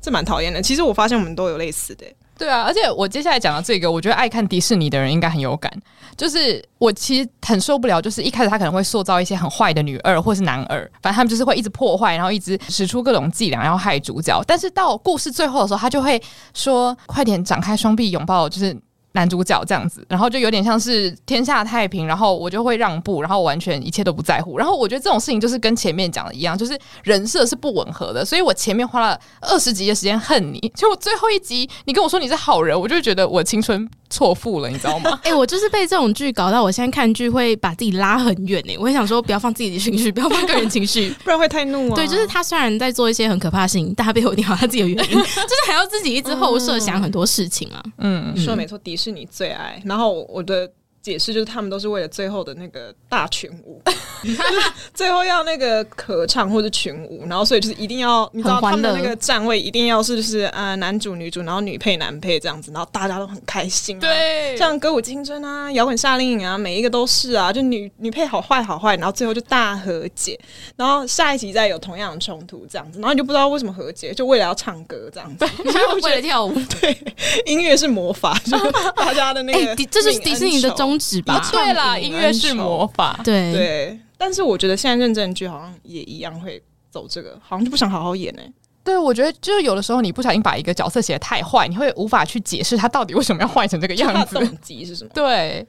这蛮讨厌的。其实我发现我们都有类似的，
对啊。而且我接下来讲的这个，我觉得爱看迪士尼的人应该很有感。就是我其实很受不了，就是一开始他可能会塑造一些很坏的女二或是男二，反正他们就是会一直破坏，然后一直使出各种伎俩，然后害主角。但是到故事最后的时候，他就会说：“快点展开双臂拥抱。”就是。男主角这样子，然后就有点像是天下太平，然后我就会让步，然后完全一切都不在乎。然后我觉得这种事情就是跟前面讲的一样，就是人设是不吻合的。所以我前面花了二十集的时间恨你，结果最后一集你跟我说你是好人，我就觉得我青春错付了，你知道吗？
哎、欸，我就是被这种剧搞到，我现在看剧会把自己拉很远哎、欸，我会想说不要放自己的情绪，不要放个人情绪，
不然会太怒啊。
对，就是他虽然在做一些很可怕的事情，但他背后一定有他自己的原因，就是还要自己一直后设想很多事情啊。
嗯，说的没错，迪士尼最爱。然后我的解释就是，他们都是为了最后的那个大群舞，最后要那个合唱或者群舞，然后所以就是一定要，你知道他们的那个站位一定要是就是呃男主女主，然后女配男配这样子，然后大家都很开心、啊。
对，
像歌舞青春啊、摇滚夏令营啊，每一个都是啊，就女女配好坏好坏，然后最后就大和解，然后下一集再有同样的冲突这样子，然后你就不知道为什么和解，就为了要唱歌这样子，
为了跳舞。
对，音乐是魔法，就是大家的那个、欸，
这是迪士尼的宗旨吧？
对啦，音乐是魔法，
对。
对，但是我觉得现在认真剧好像也一样会走这个，好像就不想好好演呢、欸。
对，我觉得就是有的时候你不小心把一个角色写的太坏，你会无法去解释他到底为什么要坏成这个样子。
动机是什么？
对，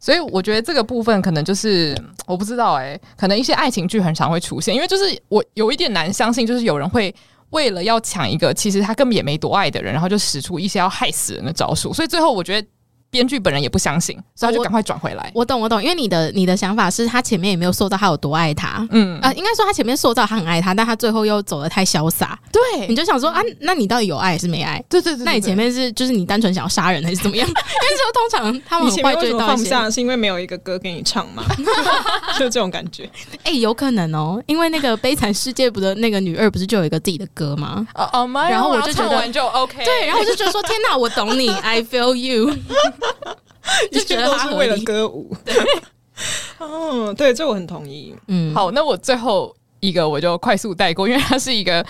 所以我觉得这个部分可能就是我不知道哎、欸，可能一些爱情剧很常会出现，因为就是我有一点难相信，就是有人会为了要抢一个其实他根本也没多爱的人，然后就使出一些要害死人的招数。所以最后我觉得。编剧本人也不相信，所以他就赶快转回来。
我，我懂，我懂，因为你的你的想法是他前面也没有塑造他有多爱他，嗯啊、呃，应该说他前面塑造他很爱他，但他最后又走的太潇洒。
对，
你就想说啊，那你到底有爱还是没爱？
对对对，对，
那你前面是就是你单纯想要杀人还是怎么样？因为说通常他们很快就放不
下，是因为没有一个歌给你唱嘛，就这种感觉。
哎、欸，有可能哦，因为那个悲惨世界不的那个女二不是就有一个自己的歌吗？
哦哦，然后我就觉得就 OK，
对，然后我就觉得说天哪，我懂你，I feel you。
就觉得他是为了歌舞，对，嗯，对，这我很同意。
嗯，好，那我最后一个我就快速带过，因为它是一个。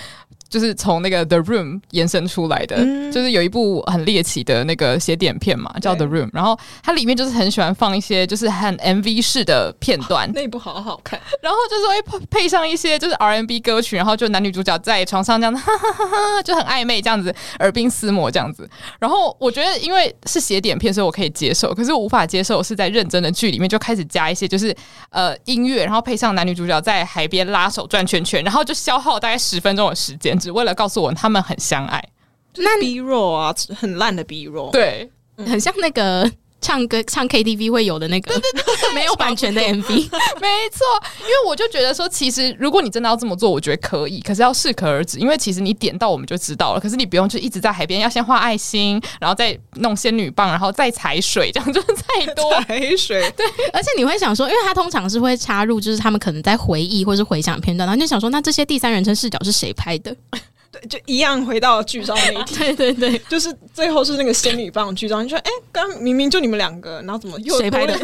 就是从那个 The Room 延伸出来的，嗯、就是有一部很猎奇的那个写点片嘛，叫 The Room，然后它里面就是很喜欢放一些就是很 MV 式的片段，
那部好好看，
然后就是会配上一些就是 R&B 歌曲，然后就男女主角在床上这样子，哈哈哈哈，就很暧昧这样子，耳鬓厮磨这样子。然后我觉得因为是写点片，所以我可以接受，可是我无法接受是在认真的剧里面就开始加一些就是呃音乐，然后配上男女主角在海边拉手转圈圈，然后就消耗大概十分钟的时间。只为了告诉我他们很相爱，
那 B roll 啊，很烂的 B roll，
对，
嗯、很像那个唱歌唱 KTV 会有的那个，对对 对，没有版权的 MV，没
错。因为我就觉得说，其实如果你真的要这么做，我觉得可以，可是要适可而止。因为其实你点到我们就知道了，可是你不用就一直在海边要先画爱心，然后再弄仙女棒，然后再踩水，这样就是太多
踩水。
对，而且你会想说，因为他通常是会插入，就是他们可能在回忆或是回想片段，然后就想说，那这些第三人称视角是谁拍的？
就一样回到剧照那一天，
对对对，
就是最后是那个仙女棒剧照。你说，哎、欸，刚明明就你们两个，然后怎么又 谁拍的？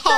好，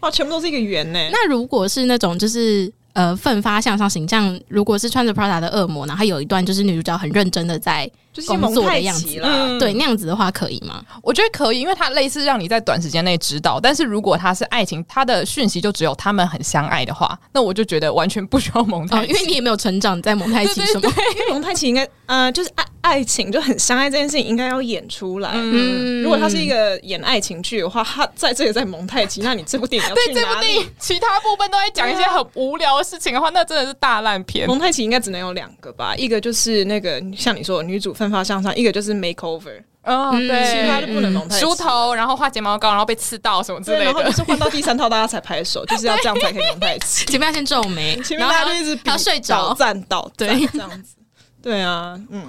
哇，全部都是一个圆呢。
那如果是那种就是呃奋发向上形象，如果是穿着 Prada 的恶魔，然后有一段就是女主角很认真的在。就是工作的样子啦，嗯、对，那样子的话可以吗？
我觉得可以，因为它类似让你在短时间内知道。但是如果它是爱情，它的讯息就只有他们很相爱的话，那我就觉得完全不需要蒙太奇，哦，因为
你也没有成长在蒙太奇什么。
因为蒙太奇应该呃，就是爱爱情就很相爱这件事情应该要演出来。嗯，如果它是一个演爱情剧的话，它在这里在蒙太奇，那你这部电影？
对，这部电影其他部分都在讲一些很无聊的事情的话，那真的是大烂片。
蒙太奇应该只能有两个吧？一个就是那个像你说的女主奋发向上，一个就是。makeover，
哦，对，
其他就不能弄太奇，
梳头，然后画睫毛膏，然后被刺到什么之类的，
然后就是换到第三套大家才拍手，就是要这样才可以弄太奇。
前面要先皱眉，
前面大家就一直
要睡着，
站到，对，这样子，对啊，嗯，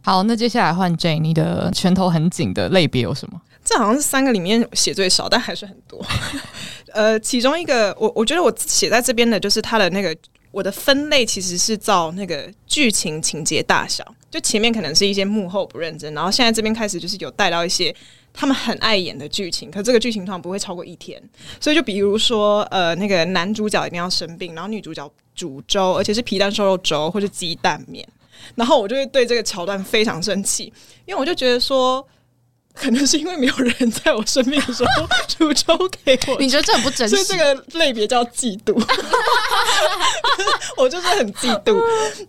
好，那接下来换 Jane，你的拳头很紧的类别有什么？
这好像是三个里面写最少，但还是很多。呃，其中一个，我我觉得我写在这边的就是他的那个。我的分类其实是照那个剧情情节大小，就前面可能是一些幕后不认真，然后现在这边开始就是有带到一些他们很爱演的剧情，可这个剧情通常不会超过一天，所以就比如说呃那个男主角一定要生病，然后女主角煮粥，而且是皮蛋瘦肉粥或者鸡蛋面，然后我就会对这个桥段非常生气，因为我就觉得说。可能是因为没有人在我生病的时候煮粥给我，
你觉得这很不真实？
所以这个类别叫嫉妒。我就是很嫉妒，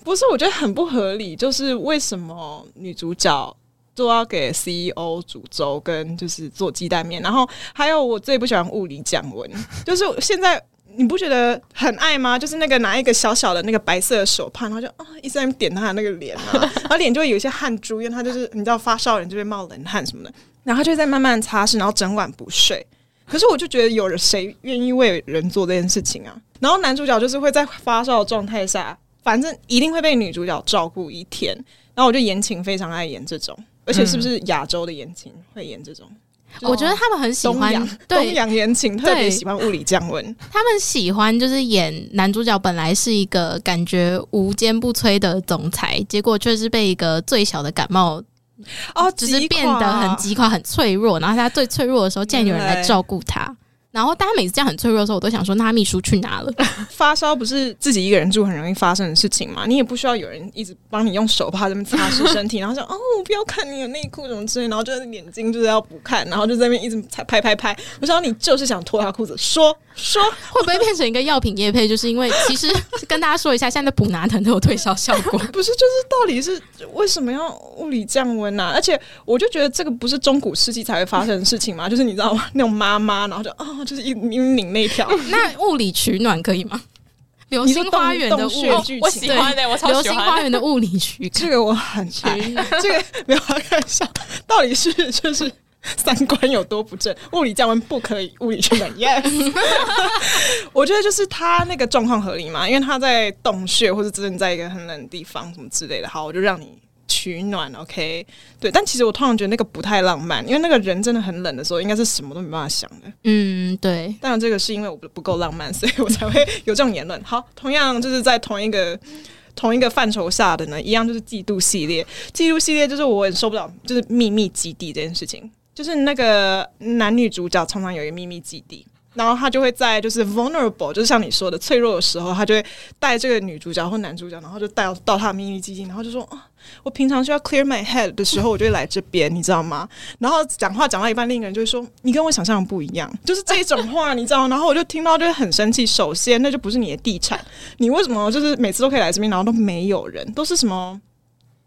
不是？我觉得很不合理，就是为什么女主角都要给 CEO 煮粥，跟就是做鸡蛋面，然后还有我最不喜欢物理降温，就是现在。你不觉得很爱吗？就是那个拿一个小小的那个白色的手帕，然后就啊一直在点他的那个脸啊，然后脸就会有一些汗珠，因为他就是你知道发烧人就会冒冷汗什么的，然后他就在慢慢擦拭，然后整晚不睡。可是我就觉得有人谁愿意为人做这件事情啊？然后男主角就是会在发烧的状态下，反正一定会被女主角照顾一天。然后我就言情非常爱演这种，而且是不是亚洲的言情会演这种？
我觉得他们很喜欢
东洋对东洋言情，特别喜欢物理降温。
他们喜欢就是演男主角本来是一个感觉无坚不摧的总裁，结果却是被一个最小的感冒哦，只是变得很极垮、很脆弱。然后他最脆弱的时候，竟然有人来照顾他。然后大家每次这样很脆弱的时候，我都想说，那秘书去哪了？
发烧不是自己一个人住很容易发生的事情嘛？你也不需要有人一直帮你用手帕这么擦拭身体，然后说哦，我不要看你有内裤什么之类，然后就是眼睛就是要不看，然后就在那边一直拍拍拍拍。我想你就是想脱下裤子，说说
会不会变成一个药品业配？就是因为其实跟大家说一下，现在的普拿疼都有退烧效果。
不是，就是到底是为什么要物理降温呢、啊？而且我就觉得这个不是中古世纪才会发生的事情吗？就是你知道吗？那种妈妈，然后就啊、哦，就是一一拧那条。
那物理取暖可以吗？流星花园的物理，
我喜欢的，我超喜欢。
流星花园的物理取
这个我很爱。这个没有开玩笑，到底是就是三观有多不正？物理降温不可以，物理取暖 yes。我觉得就是他那个状况合理嘛，因为他在洞穴或者真的在一个很冷的地方什么之类的。好，我就让你。取暖，OK，对，但其实我突然觉得那个不太浪漫，因为那个人真的很冷的时候，应该是什么都没办法想的。
嗯，对。当
然，这个是因为我不不够浪漫，所以我才会有这种言论。好，同样就是在同一个同一个范畴下的呢，一样就是嫉妒系列。嫉妒系列就是我很受不了，就是秘密基地这件事情，就是那个男女主角常常有一个秘密基地。然后他就会在就是 vulnerable，就是像你说的脆弱的时候，他就会带这个女主角或男主角，然后就带到到他的秘密基地，然后就说啊，我平常需要 clear my head 的时候，我就会来这边，你知道吗？然后讲话讲到一半，另一个人就会说，你跟我想象不一样，就是这种话，你知道吗？然后我就听到就会很生气。首先，那就不是你的地产，你为什么就是每次都可以来这边，然后都没有人，都是什么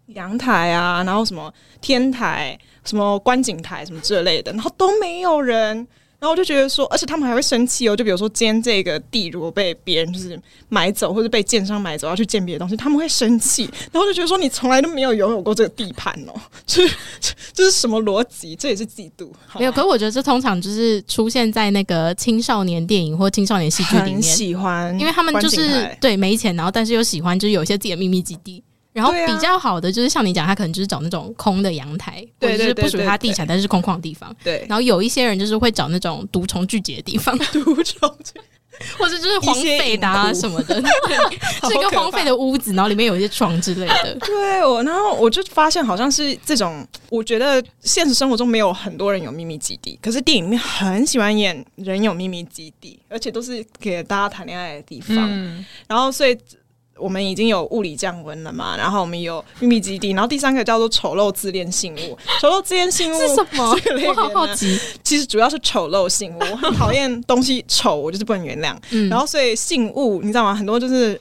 阳台啊，然后什么天台、什么观景台什么之类的，然后都没有人。然后我就觉得说，而且他们还会生气哦。就比如说，今天这个地如果被别人就是买走，或者被建商买走，要去建别的东西，他们会生气。然后我就觉得说，你从来都没有拥有过这个地盘哦，就是 这是什么逻辑？这也是嫉妒。
没有，可是我觉得这通常就是出现在那个青少年电影或青少年戏剧里面，
喜欢，
因为他们就是对没钱，然后但是又喜欢，就是有一些自己的秘密基地。然后比较好的就是像你讲，他可能就是找那种空的阳台，或者是不属于他地产，但是空旷的地方。对。然后有一些人就是会找那种毒虫聚集的地方，
毒虫，
或者就是荒废的啊什么的，是一个荒废的屋子，然后里面有一些床之类的。
对，我然后我就发现好像是这种，我觉得现实生活中没有很多人有秘密基地，可是电影里面很喜欢演人有秘密基地，而且都是给大家谈恋爱的地方。嗯。然后所以。我们已经有物理降温了嘛，然后我们有秘密基地，然后第三个叫做丑陋自恋信物。丑陋自恋信物
是什么？我好好奇。
其实主要是丑陋信物，我很讨厌东西丑，我就是不能原谅。嗯、然后所以信物，你知道吗？很多就是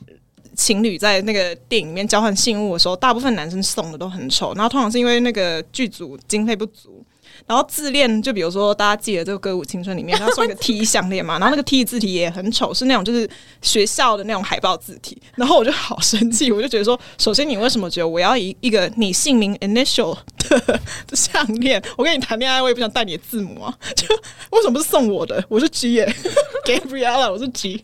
情侣在那个电影里面交换信物的时候，大部分男生送的都很丑，然后通常是因为那个剧组经费不足。然后自恋，就比如说大家记得这个《歌舞青春》里面，他送一个 T 项链嘛，然后那个 T 字体也很丑，是那种就是学校的那种海报字体。然后我就好生气，我就觉得说，首先你为什么觉得我要一一个你姓名 initial 的项链？我跟你谈恋爱，我也不想带你的字母啊，就为什么不是送我的？我是 G 耶，Gabriella，我是 G。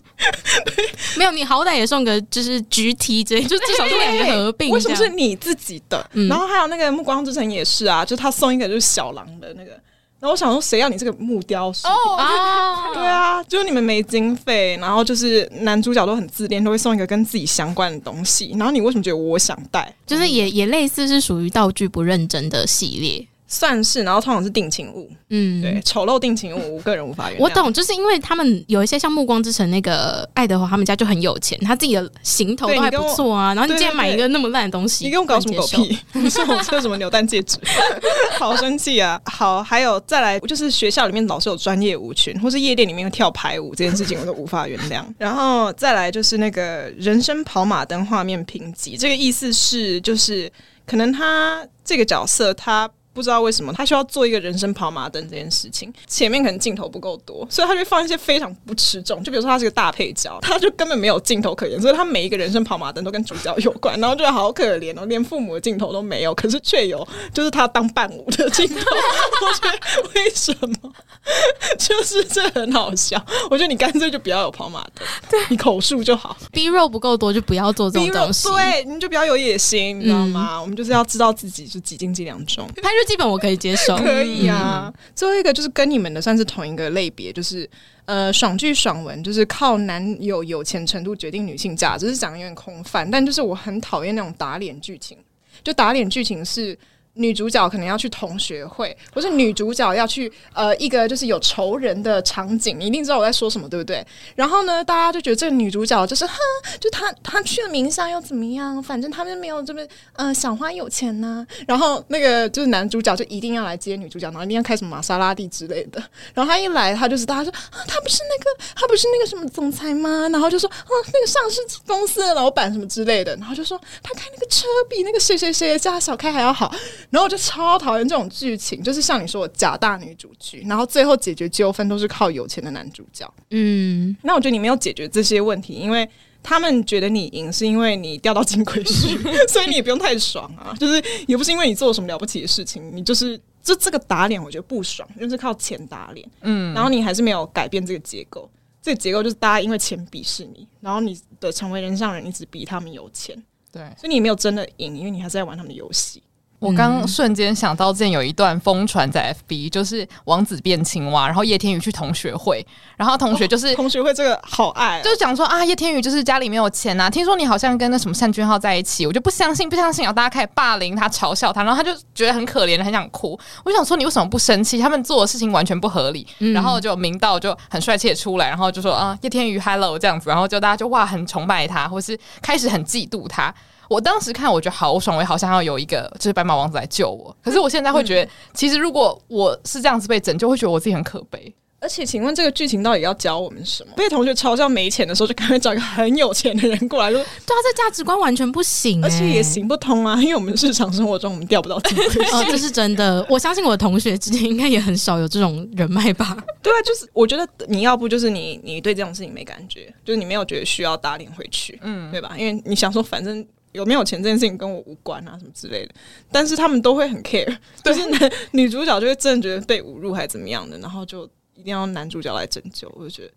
没有，你好歹也送个就是 GT 这，就至少是两个合并。
为什么是你自己的？嗯、然后还有那个《暮光之城》也是啊，就他送一个就是小狼的。那个，然后我想说，谁要你这个木雕师？哦啊，对啊，就是你们没经费，然后就是男主角都很自恋，都会送一个跟自己相关的东西。然后你为什么觉得我想带？
就是也也类似是属于道具不认真的系列。
算是，然后通常是定情物，嗯，对，丑陋定情物，我个人无法原谅。
我懂，就是因为他们有一些像《暮光之城》那个爱德华，他们家就很有钱，他自己的行头都还不错啊。然后你竟然买一个那么烂的东西，
你给我搞什么狗屁？你送我这什么扭蛋戒指？好生气啊！好，还有再来，就是学校里面老是有专业舞群，或是夜店里面有跳排舞这件事情，我都无法原谅。然后再来就是那个人生跑马灯画面评级，这个意思是就是可能他这个角色他。不知道为什么他需要做一个人生跑马灯这件事情，前面可能镜头不够多，所以他就会放一些非常不吃重。就比如说他是个大配角，他就根本没有镜头可言，所以他每一个人生跑马灯都跟主角有关，然后就好可怜哦，连父母的镜头都没有，可是却有就是他当伴舞的镜头。我觉得为什么？就是这很好笑。我觉得你干脆就不要有跑马灯，对你口述就好。
B 肉不够多就不要做这种东西，
对，你就不要有野心，你知道吗？嗯、我们就是要知道自己是几斤几两重。
基本我可以接受，
可以啊。最后一个就是跟你们的算是同一个类别，就是呃，爽剧爽文，就是靠男友有钱程度决定女性价值，只是讲的有点空泛。但就是我很讨厌那种打脸剧情，就打脸剧情是女主角可能要去同学会，或是女主角要去呃一个就是有仇人的场景，你一定知道我在说什么，对不对？然后呢，大家就觉得这个女主角就是哼，就她她去了名校又怎么样？反正他们没有这么呃小花有钱呐、啊。然后那个就是男主角就一定要来接女主角，然后一定要开什么玛莎拉蒂之类的。然后他一来，他就是大家说啊，他不是那个他不是那个什么总裁吗？然后就说啊，那个上市公司的老板什么之类的。然后就说他开那个车比那个谁谁谁家小开还要好。然后我就超讨厌这种剧情，就是像你说的假大女主剧，然后最后解决纠纷都是靠有钱的男主角。嗯，那我觉得你没有解决这些问题，因为他们觉得你赢是因为你掉到金龟婿，所以你也不用太爽啊。就是也不是因为你做了什么了不起的事情，你就是就这个打脸，我觉得不爽，就是靠钱打脸。嗯，然后你还是没有改变这个结构，这个结构就是大家因为钱鄙视你，然后你的成为人上人你只比他们有钱，对，所以你没有真的赢，因为你还是在玩他们的游戏。
我刚瞬间想到，之前有一段疯传在 FB，就是王子变青蛙，然后叶天宇去同学会，然后同学就是、哦、
同学会这个好爱、哦，
就是讲说啊，叶天宇就是家里没有钱啊，听说你好像跟那什么单俊浩在一起，我就不相信，不相信，然后大家开始霸凌他，嘲笑他，然后他就觉得很可怜，很想哭。我想说，你为什么不生气？他们做的事情完全不合理。嗯、然后就明道就很帅气的出来，然后就说啊，叶天宇 Hello 这样子，然后就大家就哇很崇拜他，或是开始很嫉妒他。我当时看，我觉得好爽，我也好像要有一个就是白马王子来救我。可是我现在会觉得，其实如果我是这样子被拯救，会觉得我自己很可悲。
而且，请问这个剧情到底要教我们什么？被同学嘲笑没钱的时候，就赶快找一个很有钱的人过来说，对
啊，这价值观完全不行，
而且也行不通啊。因为我们日常生活中我们钓不到金龟婿。
哦，这是真的。我相信我的同学之间应该也很少有这种人脉吧？
对啊，就是我觉得你要不就是你你对这种事情没感觉，就是你没有觉得需要打脸回去，嗯，对吧？因为你想说反正。有没有钱这件事情跟我无关啊，什么之类的，但是他们都会很 care，就是男女主角就会真的觉得被侮辱还是怎么样的，然后就一定要男主角来拯救，我就觉得，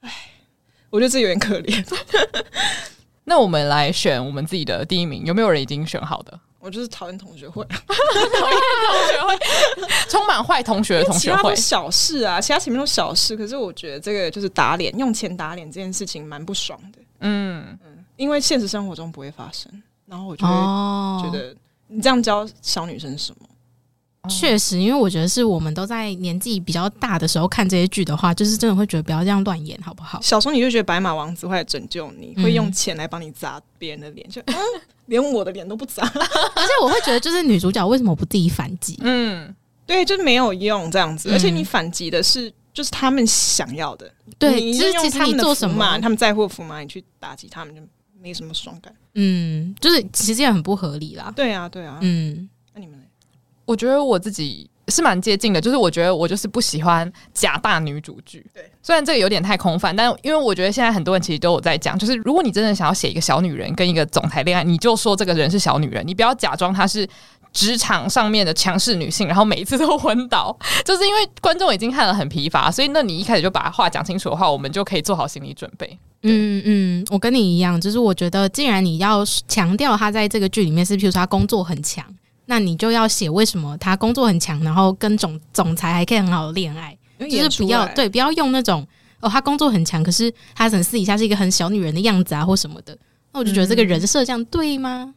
哎，我觉得这有点可怜。
那我们来选我们自己的第一名，有没有人已经选好的？
我就是讨厌同学会，讨厌
同学会，充满坏同学的同学会，
小事啊，其他前面都小事，可是我觉得这个就是打脸，用钱打脸这件事情蛮不爽的，嗯嗯。因为现实生活中不会发生，然后我就会觉得你这样教小女生什么？
确实，因为我觉得是我们都在年纪比较大的时候看这些剧的话，就是真的会觉得不要这样乱演，好不好？
小时候你就觉得白马王子会来拯救你，会用钱来帮你砸别人的脸，就、嗯、连我的脸都不砸。
而且我会觉得，就是女主角为什么不自己反击？
嗯，对，就是没有用这样子。而且你反击的是，就是他们想要的。
对，
你
就是其实你做什么，
他们在乎福马，你去打击他们就。没什么爽感，
嗯，就是其实也很不合理啦。
对啊，对啊，嗯，那你们呢？
我觉得我自己是蛮接近的，就是我觉得我就是不喜欢假大女主剧。对，虽然这个有点太空泛，但因为我觉得现在很多人其实都有在讲，就是如果你真的想要写一个小女人跟一个总裁恋爱，你就说这个人是小女人，你不要假装她是职场上面的强势女性，然后每一次都昏倒，就是因为观众已经看得很疲乏，所以那你一开始就把话讲清楚的话，我们就可以做好心理准备。
嗯嗯，我跟你一样，就是我觉得，既然你要强调他在这个剧里面是，譬如说他工作很强，那你就要写为什么他工作很强，然后跟总总裁还可以很好的恋爱，就是不要对，不要用那种哦，他工作很强，可是他可能私底下是一个很小女人的样子啊，或什么的，那我就觉得这个人设这样对吗？
嗯，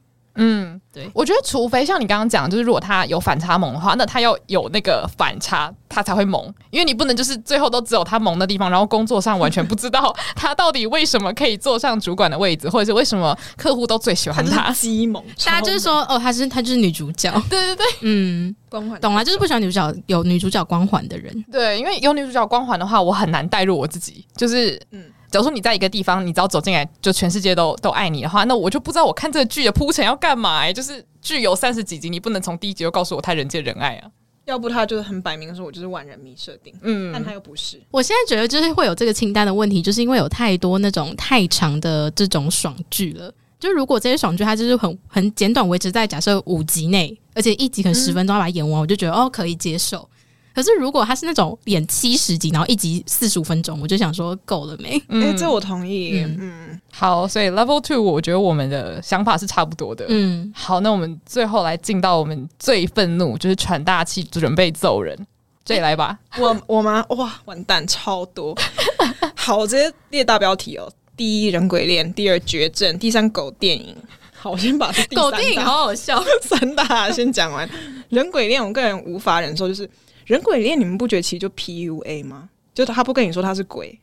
对，我觉得除非像你刚刚讲，就是如果他有反差萌的话，那他要有那个反差，他才会萌。因为你不能就是最后都只有他萌的地方，然后工作上完全不知道 他到底为什么可以坐上主管的位置，或者是为什么客户都最喜欢他。
鸡萌，
大家就是说，哦，他是他就是女主角，
对对对，
嗯，光环，懂了，就是不喜欢女主角有女主角光环的人。
对，因为有女主角光环的话，我很难带入我自己，就是嗯。假如说你在一个地方，你只要走进来，就全世界都都爱你的话，那我就不知道我看这个剧的铺陈要干嘛、欸。就是剧有三十几集，你不能从第一集就告诉我他人见人爱啊。
要不他就是很摆明说，我就是万人迷设定。嗯，但他又不是。
我现在觉得就是会有这个清单的问题，就是因为有太多那种太长的这种爽剧了。就如果这些爽剧它就是很很简短，维持在假设五集内，而且一集可能十分钟要把它演完，嗯、我就觉得哦可以接受。可是，如果他是那种演七十集，然后一集四十五分钟，我就想说够了没？
嗯，欸、这我同意。嗯，
嗯好，所以 Level Two，我觉得我们的想法是差不多的。嗯，好，那我们最后来进到我们最愤怒，就是喘大气准备揍人，这里来吧。
我我吗？哇，完蛋，超多。好，我直接列大标题哦：第一人鬼恋，第二绝症，第三狗电影。好，我先把
狗电影好好笑，
三大先讲完。人鬼恋，我个人无法忍受，就是人鬼恋，你们不觉得其实就 PUA 吗？就他不跟你说他是鬼。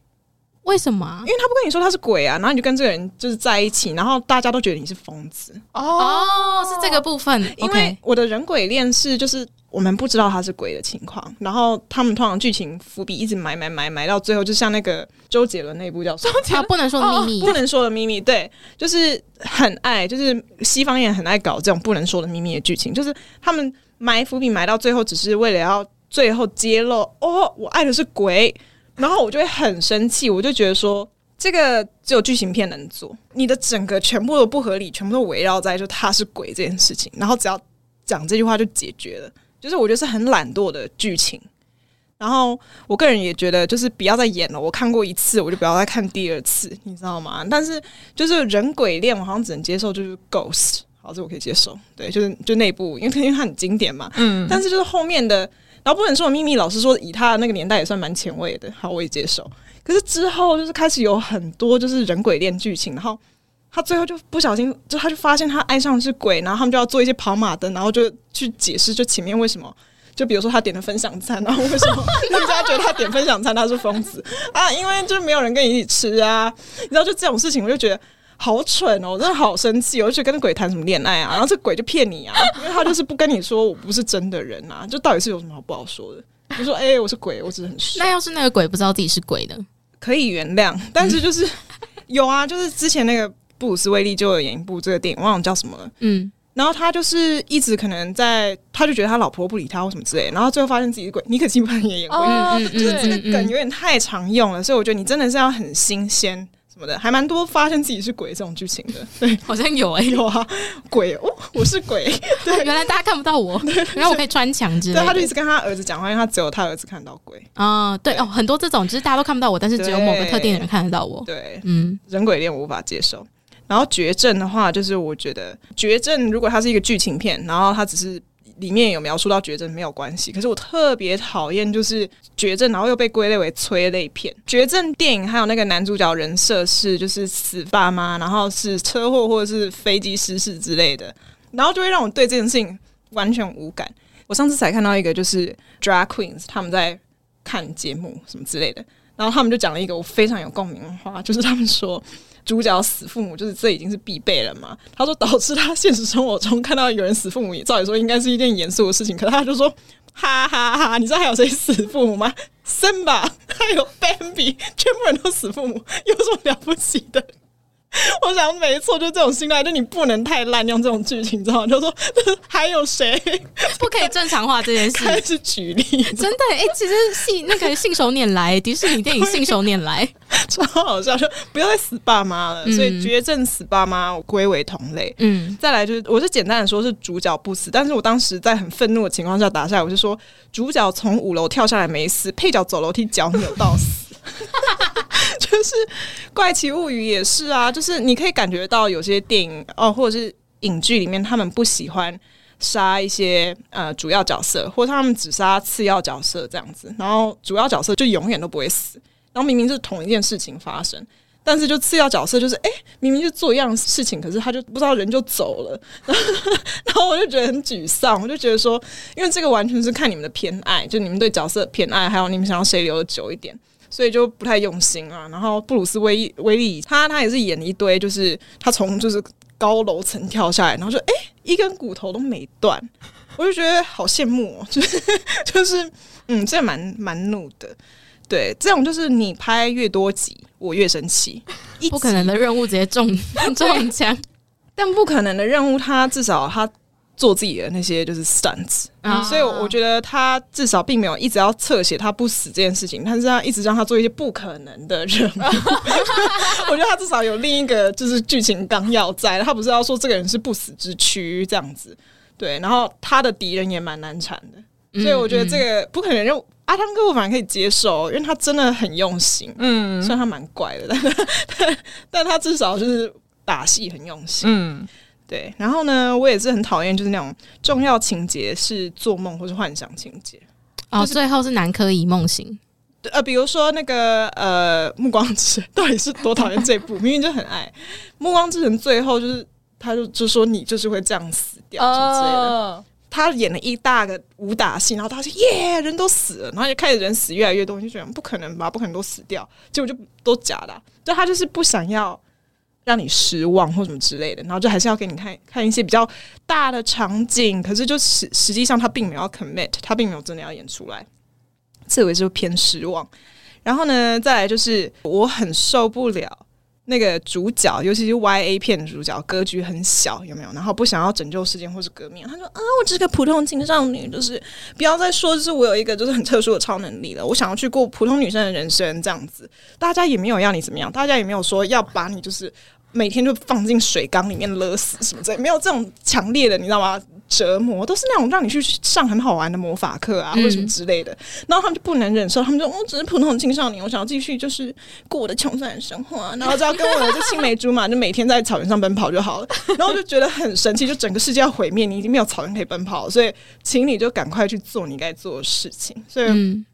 为什么？
因为他不跟你说他是鬼啊，然后你就跟这个人就是在一起，然后大家都觉得你是疯子
哦，是这个部分。
因为我的人鬼恋是就是我们不知道他是鬼的情况，然后他们通常剧情伏笔一直埋埋埋埋到最后，就像那个周杰伦那部叫什么？
啊，不能说的秘密，
不能说的秘密。对，就是很爱，就是西方也很爱搞这种不能说的秘密的剧情，就是他们埋伏笔埋到最后，只是为了要最后揭露哦，我爱的是鬼。然后我就会很生气，我就觉得说，这个只有剧情片能做，你的整个全部都不合理，全部都围绕在就他是鬼这件事情，然后只要讲这句话就解决了，就是我觉得是很懒惰的剧情。然后我个人也觉得，就是不要再演了，我看过一次，我就不要再看第二次，你知道吗？但是就是人鬼恋，我好像只能接受就是 Ghost，好，这我可以接受，对，就是就那部，因为因为它很经典嘛，嗯，但是就是后面的。然后不能说秘密，老师说，以他的那个年代也算蛮前卫的，好，我也接受。可是之后就是开始有很多就是人鬼恋剧情，然后他最后就不小心，就他就发现他爱上的是鬼，然后他们就要做一些跑马灯，然后就去解释就前面为什么，就比如说他点了分享餐，然后为什么 人家觉得他点分享餐他是疯子啊？因为就是没有人跟你一起吃啊，你知道就这种事情，我就觉得。好蠢哦！我真的好生气，我就跟鬼谈什么恋爱啊？然后这鬼就骗你啊，因为他就是不跟你说我不是真的人啊，就到底是有什么好不好说的？就说哎、欸，我是鬼，我只是很帅。
那要是那个鬼不知道自己是鬼的，
可以原谅，但是就是、嗯、有啊，就是之前那个布鲁斯威利就有演一部这个电影，忘了叫什么了。嗯，然后他就是一直可能在，他就觉得他老婆不理他或什么之类，然后最后发现自己是鬼。尼可基曼也演过，哦、就是这个梗有点太常用了，所以我觉得你真的是要很新鲜。什么的还蛮多，发现自己是鬼这种剧情的，对，
好像有哎、欸，
有啊，鬼哦，我是鬼，对，
原来大家看不到我，原来我可以穿墙之类的，
对，他就一直跟他儿子讲话，因为他只有他儿子看到鬼
啊，对，对。哦，很多这种就是大家都看不到我，但是只有某个特定的人看得到我，
对，嗯，人鬼恋我无法接受，然后绝症的话，就是我觉得绝症如果它是一个剧情片，然后它只是。里面有描述到绝症没有关系，可是我特别讨厌就是绝症，然后又被归类为催泪片。绝症电影还有那个男主角人设是就是死爸妈，然后是车祸或者是飞机失事之类的，然后就会让我对这件事情完全无感。我上次才看到一个就是 Drag Queens 他们在看节目什么之类的，然后他们就讲了一个我非常有共鸣的话，就是他们说。主角死父母，就是这已经是必备了嘛？他说导致他现实生活中看到有人死父母，也照理说应该是一件严肃的事情，可是他就说哈哈哈哈！你知道还有谁死父母吗 森吧还有 Bambi，全部人都死父母，有什么了不起的？我想没错，就这种心态，就你不能太滥用这种剧情，知道吗？就说 还有谁
不可以正常化这件事？
开始举例，
真的哎、欸，其实信那个信手拈来，迪士尼电影信手拈来，
超好笑，就不要再死爸妈了。嗯、所以绝症死爸妈，我归为同类。嗯，再来就是，我是简单的说，是主角不死，但是我当时在很愤怒的情况下打下来，我就说主角从五楼跳下来没死，配角走楼梯脚扭到死。就是《怪奇物语》也是啊，就是你可以感觉到有些电影哦，或者是影剧里面，他们不喜欢杀一些呃主要角色，或者他们只杀次要角色这样子，然后主要角色就永远都不会死。然后明明是同一件事情发生，但是就次要角色就是哎，明明就做一样事情，可是他就不知道人就走了，然后我就觉得很沮丧。我就觉得说，因为这个完全是看你们的偏爱，就你们对角色偏爱，还有你们想要谁留的久一点。所以就不太用心啊。然后布鲁斯威威利他他也是演了一堆，就是他从就是高楼层跳下来，然后就哎、欸、一根骨头都没断，我就觉得好羡慕哦。就是就是嗯，这蛮蛮怒的。对，这种就是你拍越多集，我越生气。
不可能的任务直接中 中枪，
但不可能的任务，他至少他。做自己的那些就是 stunts，、嗯、所以我觉得他至少并没有一直要侧写他不死这件事情，但是他一直让他做一些不可能的任务。我觉得他至少有另一个就是剧情纲要在，他不是要说这个人是不死之躯这样子。对，然后他的敌人也蛮难缠的，所以我觉得这个不可能任务阿汤哥我反而可以接受，因为他真的很用心。嗯，虽然他蛮怪的，但但但他至少就是打戏很用心。嗯。对，然后呢，我也是很讨厌，就是那种重要情节是做梦或是幻想情节，
哦，
就是、
最后是南柯一梦型。
呃，比如说那个呃，《暮光之城》到底是多讨厌这部？明明就很爱《暮光之城》，最后就是他就就说你就是会这样死掉什么之类的。他演了一大个武打戏，然后他说耶，人都死了，然后就开始人死越来越多，就觉得不可能吧，不可能都死掉，结果就都假的啊。就他就是不想要让你失望或什么之类的，然后就还是要给你看看一些比较大的场景，可是就实实际上他并没有 commit，他并没有真的要演出来，这我就偏失望。然后呢，再来就是我很受不了。那个主角，尤其是 YA 片的主角，格局很小，有没有？然后不想要拯救世界或是革命。他说：“啊，我只是个普通青少女，就是不要再说，就是我有一个就是很特殊的超能力了。我想要去过普通女生的人生，这样子。大家也没有要你怎么样，大家也没有说要把你就是每天就放进水缸里面勒死什么之类，没有这种强烈的，你知道吗？”折磨都是那种让你去上很好玩的魔法课啊，或者什么之类的，然后他们就不能忍受，他们说我只是普通的青少年，我想要继续就是过我的穷酸的生活啊，然后只要跟我的这青梅竹马，就每天在草原上奔跑就好了，然后我就觉得很神奇，就整个世界要毁灭，你已经没有草原可以奔跑，所以请你就赶快去做你该做的事情，所以。嗯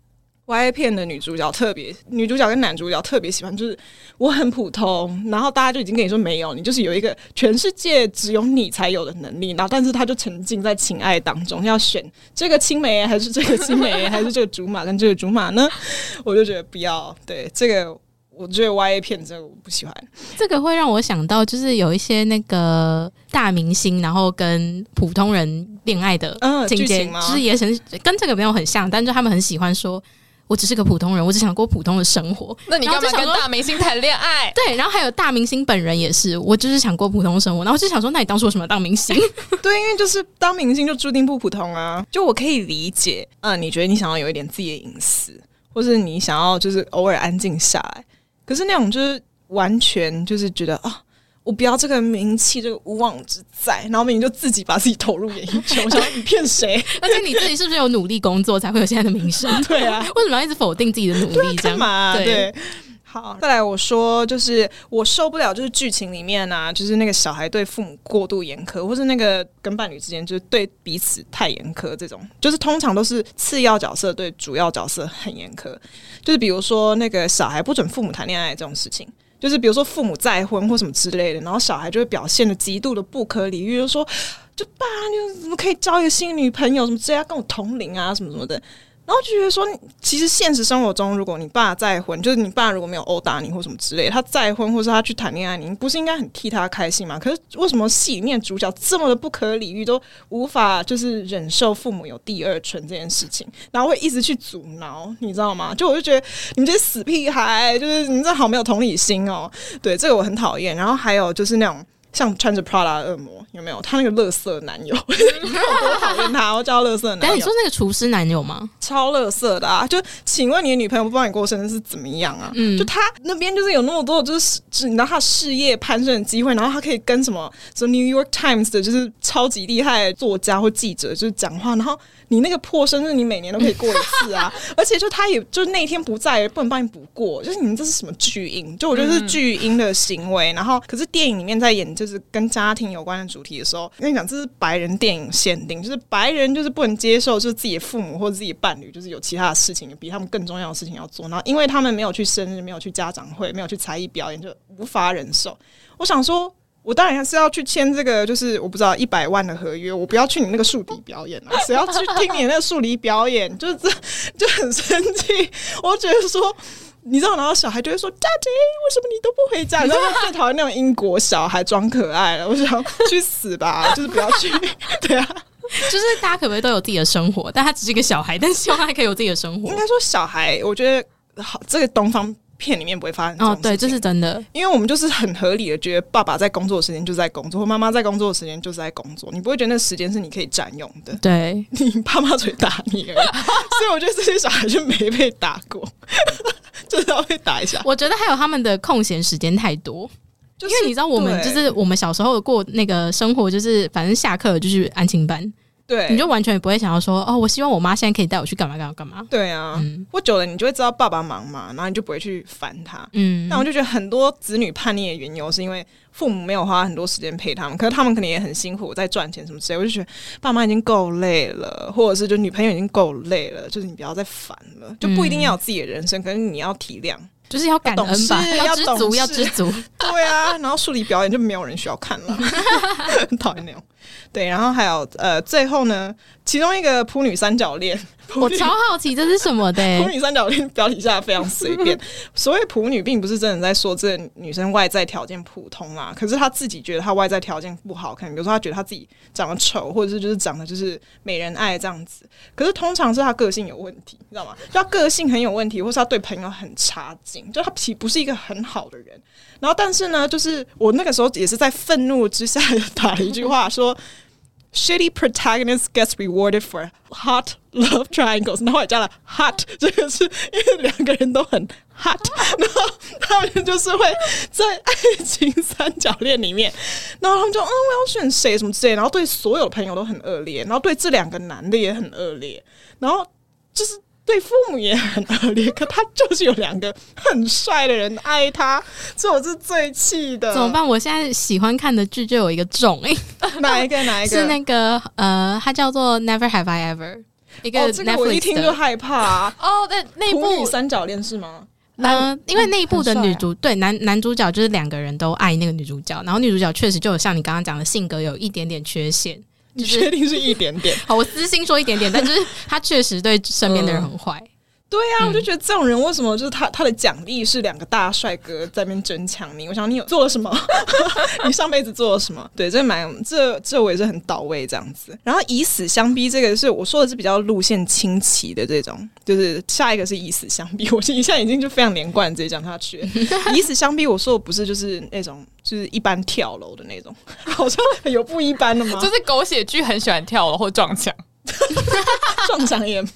YA 片的女主角特别，女主角跟男主角特别喜欢，就是我很普通，然后大家就已经跟你说没有，你就是有一个全世界只有你才有的能力，然后但是他就沉浸在情爱当中，要选这个青梅还是这个青梅，还是这个竹马跟这个竹马呢？我就觉得不要，对这个，我觉得 YA 片这个我不喜欢。
这个会让我想到，就是有一些那个大明星，然后跟普通人恋爱的情节，嗯、就是也很跟这个没有很像，但是他们很喜欢说。我只是个普通人，我只想过普通的生活。
那你干嘛跟大明星谈恋爱？
对，然后还有大明星本人也是，我就是想过普通生活。然后就想说，那你当初为什么当明星？
对，因为就是当明星就注定不普通啊。就我可以理解，嗯，你觉得你想要有一点自己的隐私，或是你想要就是偶尔安静下来。可是那种就是完全就是觉得啊。我不要这个名气，这个无妄之灾，然后你就自己把自己投入演艺圈。我想你骗谁？
而且你自己是不是有努力工作才会有现在的名声？
对啊，
为什么要一直否定自己的努力？这样
嘛？对。好，再来我说，就是我受不了，就是剧情里面啊，就是那个小孩对父母过度严苛，或是那个跟伴侣之间就是对彼此太严苛，这种就是通常都是次要角色对主要角色很严苛。就是比如说那个小孩不准父母谈恋爱这种事情。就是比如说父母再婚或什么之类的，然后小孩就会表现的极度的不可理喻，就说：“就爸，你怎么可以交一个新女朋友？什么这样，跟我同龄啊，什么什么的。”然后就觉得说，其实现实生活中，如果你爸再婚，就是你爸如果没有殴打你或什么之类，他再婚或是他去谈恋爱，你不是应该很替他开心吗？可是为什么戏里面主角这么的不可理喻，都无法就是忍受父母有第二春这件事情，然后会一直去阻挠，你知道吗？就我就觉得你们这些死屁孩，就是你们这好没有同理心哦。对，这个我很讨厌。然后还有就是那种。像穿着 Prada 的恶魔有没有？他那个乐色男友，我多讨厌他！我叫他垃圾男友。
哎你说那个厨师男友吗？
超乐色的啊！就请问你的女朋友不帮你过生日是怎么样啊？嗯，就他那边就是有那么多，就是你知道他事业攀升的机会，然后他可以跟什么什么 New York Times 的，就是超级厉害的作家或记者就是讲话，然后。你那个破生日，你每年都可以过一次啊！而且就他也就那一天不在，不能帮你补过。就是你们这是什么巨婴？就我觉得是巨婴的行为。然后，可是电影里面在演就是跟家庭有关的主题的时候，跟你讲这是白人电影限定，就是白人就是不能接受，就是自己的父母或者自己伴侣，就是有其他的事情比他们更重要的事情要做。然后，因为他们没有去生日，没有去家长会，没有去才艺表演，就无法忍受。我想说。我当然是要去签这个，就是我不知道一百万的合约，我不要去你那个树敌表演啊！谁要去听你那个树敌表演？就是这 就很生气。我觉得说，你知道，然后小孩就会说：“家姐，为什么你都不回家？” 然后最讨厌那种英国小孩装可爱了。我想去死吧，就是不要去。对啊，
就是大家可不可以都有自己的生活？但他只是一个小孩，但希望他可以有自己的生活。
应该说，小孩，我觉得好，这个东方。片里面不会发生哦，
对，这是真的，
因为我们就是很合理的觉得，爸爸在工作的时间就在工作，或妈妈在工作的时间就是在工作，你不会觉得那时间是你可以占用的。
对，
你爸妈只会打你而已，所以我觉得这些小孩就没被打过，就是要被打一下。
我觉得还有他们的空闲时间太多，就是、因为你知道，我们就是我们小时候过那个生活，就是反正下课就是安亲班。
对，
你就完全也不会想要说哦，我希望我妈现在可以带我去干嘛干嘛干嘛。
对啊，过、嗯、久了你就会知道爸爸忙嘛，然后你就不会去烦他。嗯，那我就觉得很多子女叛逆的缘由是因为父母没有花很多时间陪他们，可是他们可能也很辛苦在赚钱什么之类。我就觉得爸妈已经够累了，或者是就女朋友已经够累了，就是你不要再烦了，就不一定要有自己的人生，可是你要体谅。
就是要感恩吧，要知足，要知足。
对啊，然后数理表演就没有人需要看了，很 讨厌那种。对，然后还有呃，最后呢，其中一个普女三角恋，
我超好奇这是什么的。
普女三角恋标题下非常随便。所谓普女，并不是真的在说这女生外在条件普通啊，可是她自己觉得她外在条件不好看，比如说她觉得她自己长得丑，或者是就是长得就是没人爱这样子。可是通常是她个性有问题，你知道吗？就她个性很有问题，或是她对朋友很差劲，就她其实不是一个很好的人。然后，但是呢，就是我那个时候也是在愤怒之下 打了一句话说。Shitty protagonist gets rewarded for hot love triangles，然后也加了 hot，这个是因为两个人都很 hot，然后他们就是会在爱情三角恋里面，然后他们就嗯，我要选谁什么之类，然后对所有的朋友都很恶劣，然后对这两个男的也很恶劣，然后就是。对父母也很恶劣，可他就是有两个很帅的人爱他，这我是最气的。
怎么办？我现在喜欢看的剧就有一个种诶，
哪一个？哪一个？
是那个呃，它叫做 Never Have I Ever，一个。
哦，这个我一听就害怕啊。
哦，那那部
三角恋是吗？
嗯、呃，因为那一部的女主、啊、对男男主角就是两个人都爱那个女主角，然后女主角确实就有像你刚刚讲的性格有一点点缺陷。
你确定是一点点？
好，我私心说一点点，但就是他确实对身边的人很坏。嗯
对呀、啊，我就觉得这种人为什么就是他他的奖励是两个大帅哥在那边争抢你？我想你有做了什么？你上辈子做了什么？对，这蛮这这我也是很到位这样子。然后以死相逼，这个是我说的是比较路线清奇的这种，就是下一个是以死相逼。我一下已经就非常连贯，直接讲下去。以死相逼，我说的不是就是那种就是一般跳楼的那种，好像有不一般的吗？
就是狗血剧很喜欢跳楼或撞墙。
撞墙也蛮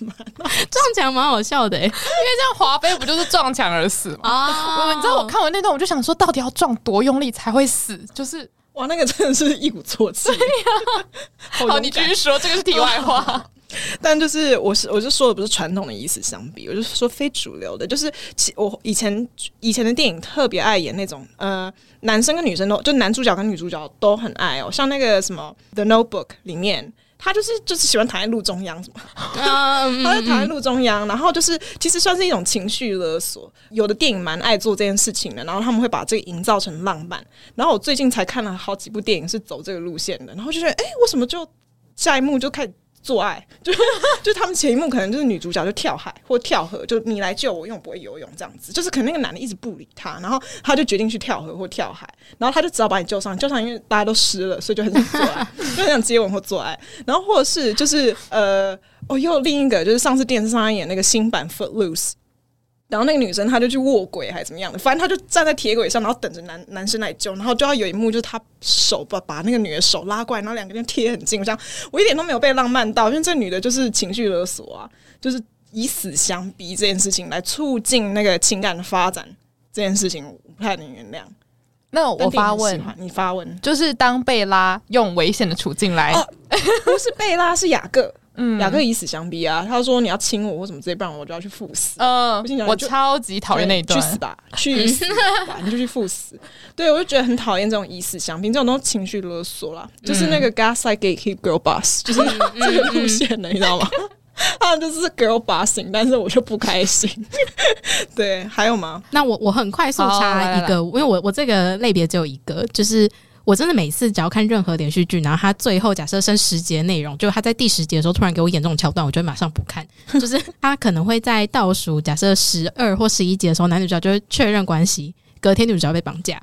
撞墙蛮好笑的，欸，因为
这样滑飞不就是撞墙而死吗？啊，oh. 你知道我看完那段，我就想说，到底要撞多用力才会死？就是
哇，那个真的是一鼓作气。
对呀，好，你继续说，这个是题外话。
但就是我是我就说的不是传统的意思相比，我就说非主流的，就是其我以前以前的电影特别爱演那种呃，男生跟女生都就男主角跟女主角都很爱哦，像那个什么《The Notebook》里面。他就是就是喜欢躺在路中央，什么？他就躺在路中央，然后就是其实算是一种情绪勒索。有的电影蛮爱做这件事情的，然后他们会把这个营造成浪漫。然后我最近才看了好几部电影是走这个路线的，然后就觉得，哎，为什么就下一幕就开始？做爱，就 就他们前一幕可能就是女主角就跳海或跳河，就你来救我，因为我不会游泳这样子。就是可能那个男的一直不理她，然后她就决定去跳河或跳海，然后他就只好把你救上，救上因为大家都湿了，所以就很想做爱，就很想接吻或做爱。然后或者是就是呃，哦，又另一个就是上次电视上演那个新版《Footloose》。然后那个女生她就去卧轨还是怎么样的，反正她就站在铁轨上，然后等着男男生来救，然后就要有一幕就是她手把把那个女的手拉过来，然后两个人贴很近，我想我一点都没有被浪漫到，因为这女的就是情绪勒索啊，就是以死相逼这件事情来促进那个情感的发展，这件事情我不太能原谅。
那我发问，
你发问，
就是当贝拉用危险的处境来，
哦、不是贝拉是雅各。嗯，雅各以死相逼啊！他说你要亲我或什么之类，不然我就要去赴死。
嗯，我超级讨厌那一段，
去死吧，去死吧，你就去赴死。对，我就觉得很讨厌这种以死相逼，这种都情绪勒索啦，就是那个 gaslight gatekeep girl boss，就是这个路线的，你知道吗？他们就是 girl bossing，但是我就不开心。对，还有吗？
那我我很快速插一个，因为我我这个类别只有一个，就是。我真的每次只要看任何连续剧，然后他最后假设剩十集的内容，就他在第十集的时候突然给我演这种桥段，我就会马上不看。就是他可能会在倒数假设十二或十一集的时候，男女主角就会确认关系，隔天女主角被绑架。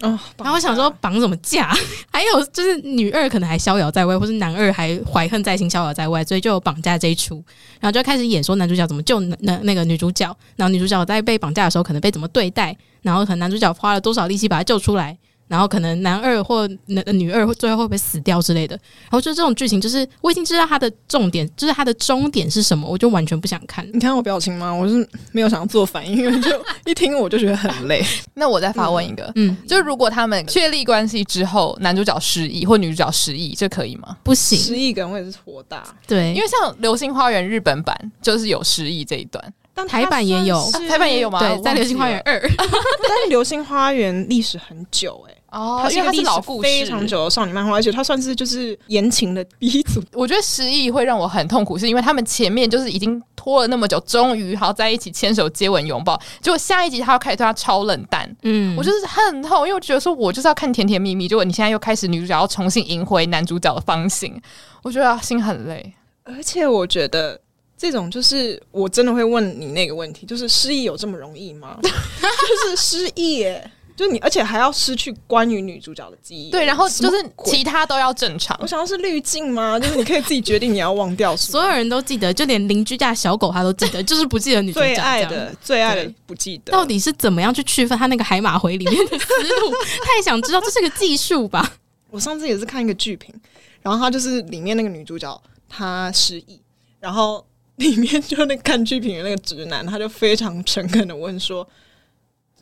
哦，然后我想说绑什么架？还有就是女二可能还逍遥在外，或是男二还怀恨在心，逍遥在外，所以就有绑架这一出。然后就开始演说男主角怎么救那那个女主角，然后女主角在被绑架的时候可能被怎么对待，然后可能男主角花了多少力气把她救出来。然后可能男二或男女二最后会不会死掉之类的，然后就这种剧情，就是我已经知道它的重点，就是它的终点是什么，我就完全不想看。
你看我表情吗？我是没有想要做反应，因为就一听我就觉得很累。
那我再发问一个，嗯，就如果他们确立关系之后，男主角失忆或女主角失忆，这可以吗？
不行，
失忆感我也是火大。
对，
因为像《流星花园》日本版就是有失忆这一段，
但台版也有，
台版也有吗？
对，在《流星花园二》，
但是《流星花园》历史很久哎、欸。
哦，
它是一个
因为它是老
历史
故事
非常久的少女漫画，而且它算是就是言情的鼻祖。
我觉得失忆会让我很痛苦，是因为他们前面就是已经拖了那么久，终于好在一起牵手、接吻、拥抱，结果下一集他要开始对他超冷淡，
嗯，
我就是很痛，因为我觉得说我就是要看甜甜蜜蜜，结果你现在又开始女主角要重新赢回男主角的芳心，我觉得心很累。
而且我觉得这种就是我真的会问你那个问题，就是失忆有这么容易吗？就是失忆耶，就你，而且还要失去关于女主角的记忆。
对，然后就是其他都要正常
我。想要是滤镜吗？就是你可以自己决定你要忘掉什么。
所有人都记得，就连邻居家小狗他都记得，就是不记得女主角
最
爱
的、最爱的不记得，
到底是怎么样去区分他那个海马回里面的思路？太想知道，这是个技术吧？
我上次也是看一个剧评，然后他就是里面那个女主角她失忆，然后里面就那看剧评的那个直男，他就非常诚恳的问说：“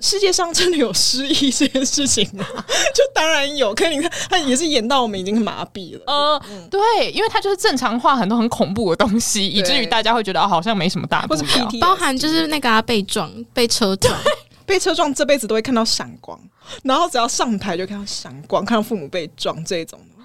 世界上真的有失忆这件事情吗？” 就当然有，可是你看他也是演到我们已经麻痹了。
呃，对，因为他就是正常化很多很恐怖的东西，以至于大家会觉得、哦、好像没什么大不了。
PT
包含就是那个、啊、被撞、被车撞，
被车撞，这辈子都会看到闪光，然后只要上台就看到闪光，看到父母被撞这种的。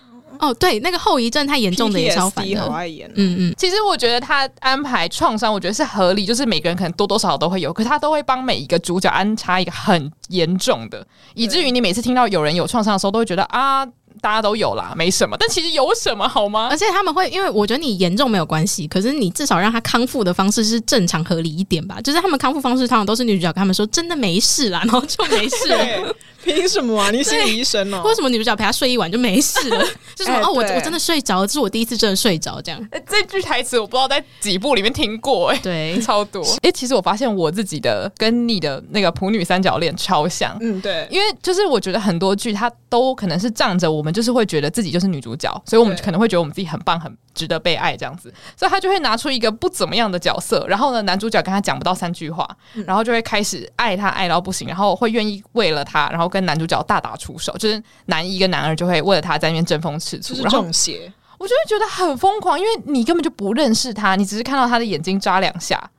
哦，对，那个后遗症太严重的也超烦
PTSD 好
的。
爱演，
嗯嗯，
其实我觉得他安排创伤，我觉得是合理，就是每个人可能多多少少都会有，可是他都会帮每一个主角安插一个很严重的，以至于你每次听到有人有创伤的时候，都会觉得啊，大家都有啦，没什么。但其实有什么好吗
而？且他们会，因为我觉得你严重没有关系，可是你至少让他康复的方式是正常合理一点吧。就是他们康复方式通常都是女主角跟他们说真的没事啦，然后就没事了。
凭什么啊？你心理医生哦？
为什么女主角陪他睡一晚就没事了？就是 哦，我我真的睡着了，这是我第一次真的睡着，这样。
欸这句台词我不知道在几部里面听过、欸，哎，
对，
超多。哎、欸，其实我发现我自己的跟你的那个普女三角恋超像。
嗯，对，
因为就是我觉得很多剧它都可能是仗着我们就是会觉得自己就是女主角，所以我
们
可能会觉得我们自己很棒、很值得被爱这样子，所以他就会拿出一个不怎么样的角色，然后呢，男主角跟他讲不到三句话，然后就会开始爱他爱到不行，然后会愿意为了他，然后跟男主角大打出手，就是男一跟男二就会为了他在那边争风吃醋，
就是
然后
中邪。
我就会觉得很疯狂，因为你根本就不认识他，你只是看到他的眼睛眨两下，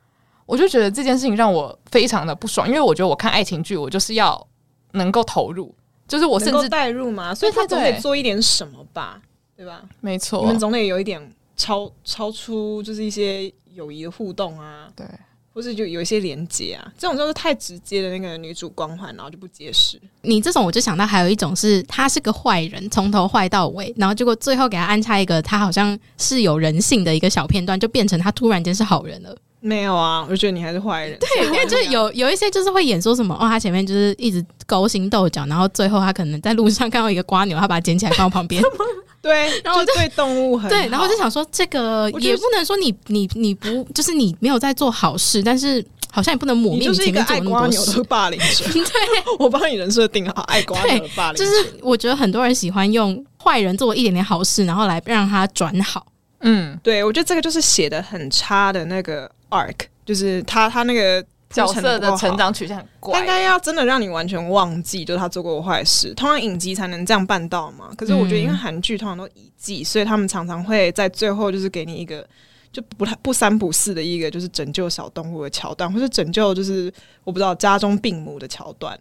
我就觉得这件事情让我非常的不爽，因为我觉得我看爱情剧，我就是要能够投入，就是我甚至
代入嘛，所以他总得做一点什么吧，对吧？
没错，
你们总得有一点超超出，就是一些友谊的互动啊，
对，
或是就有一些连接啊，这种就是太直接的那个女主光环，然后就不结实。
你这种我就想到还有一种是他是个坏人，从头坏到尾，然后结果最后给他安插一个他好像是有人性的一个小片段，就变成他突然间是好人了。
没有啊，我就觉得你还是坏人。
对，因为就是有有一些就是会演说什么哦，他前面就是一直勾心斗角，然后最后他可能在路上看到一个瓜牛，他把它捡起来放到旁边。
对，
然后
就对动物很
对，然后就想说，这个也不能说你你你不就是你没有在做好事，但是好像也不能抹灭你前面做那么多事。
的霸凌者，
对，
我帮你人设定好，爱瓜牛的霸凌者。
就是我觉得很多人喜欢用坏人做一点点好事，然后来让他转好。
嗯，
对，我觉得这个就是写的很差的那个 arc，就是他他那个
角色的成长曲线很怪，
应该要真的让你完全忘记，就是他做过坏事。通常影集才能这样办到嘛。可是我觉得，因为韩剧通常都一季，所以他们常常会在最后就是给你一个 就不太不三不四的一个就是拯救小动物的桥段，或是拯救就是我不知道家中病母的桥段。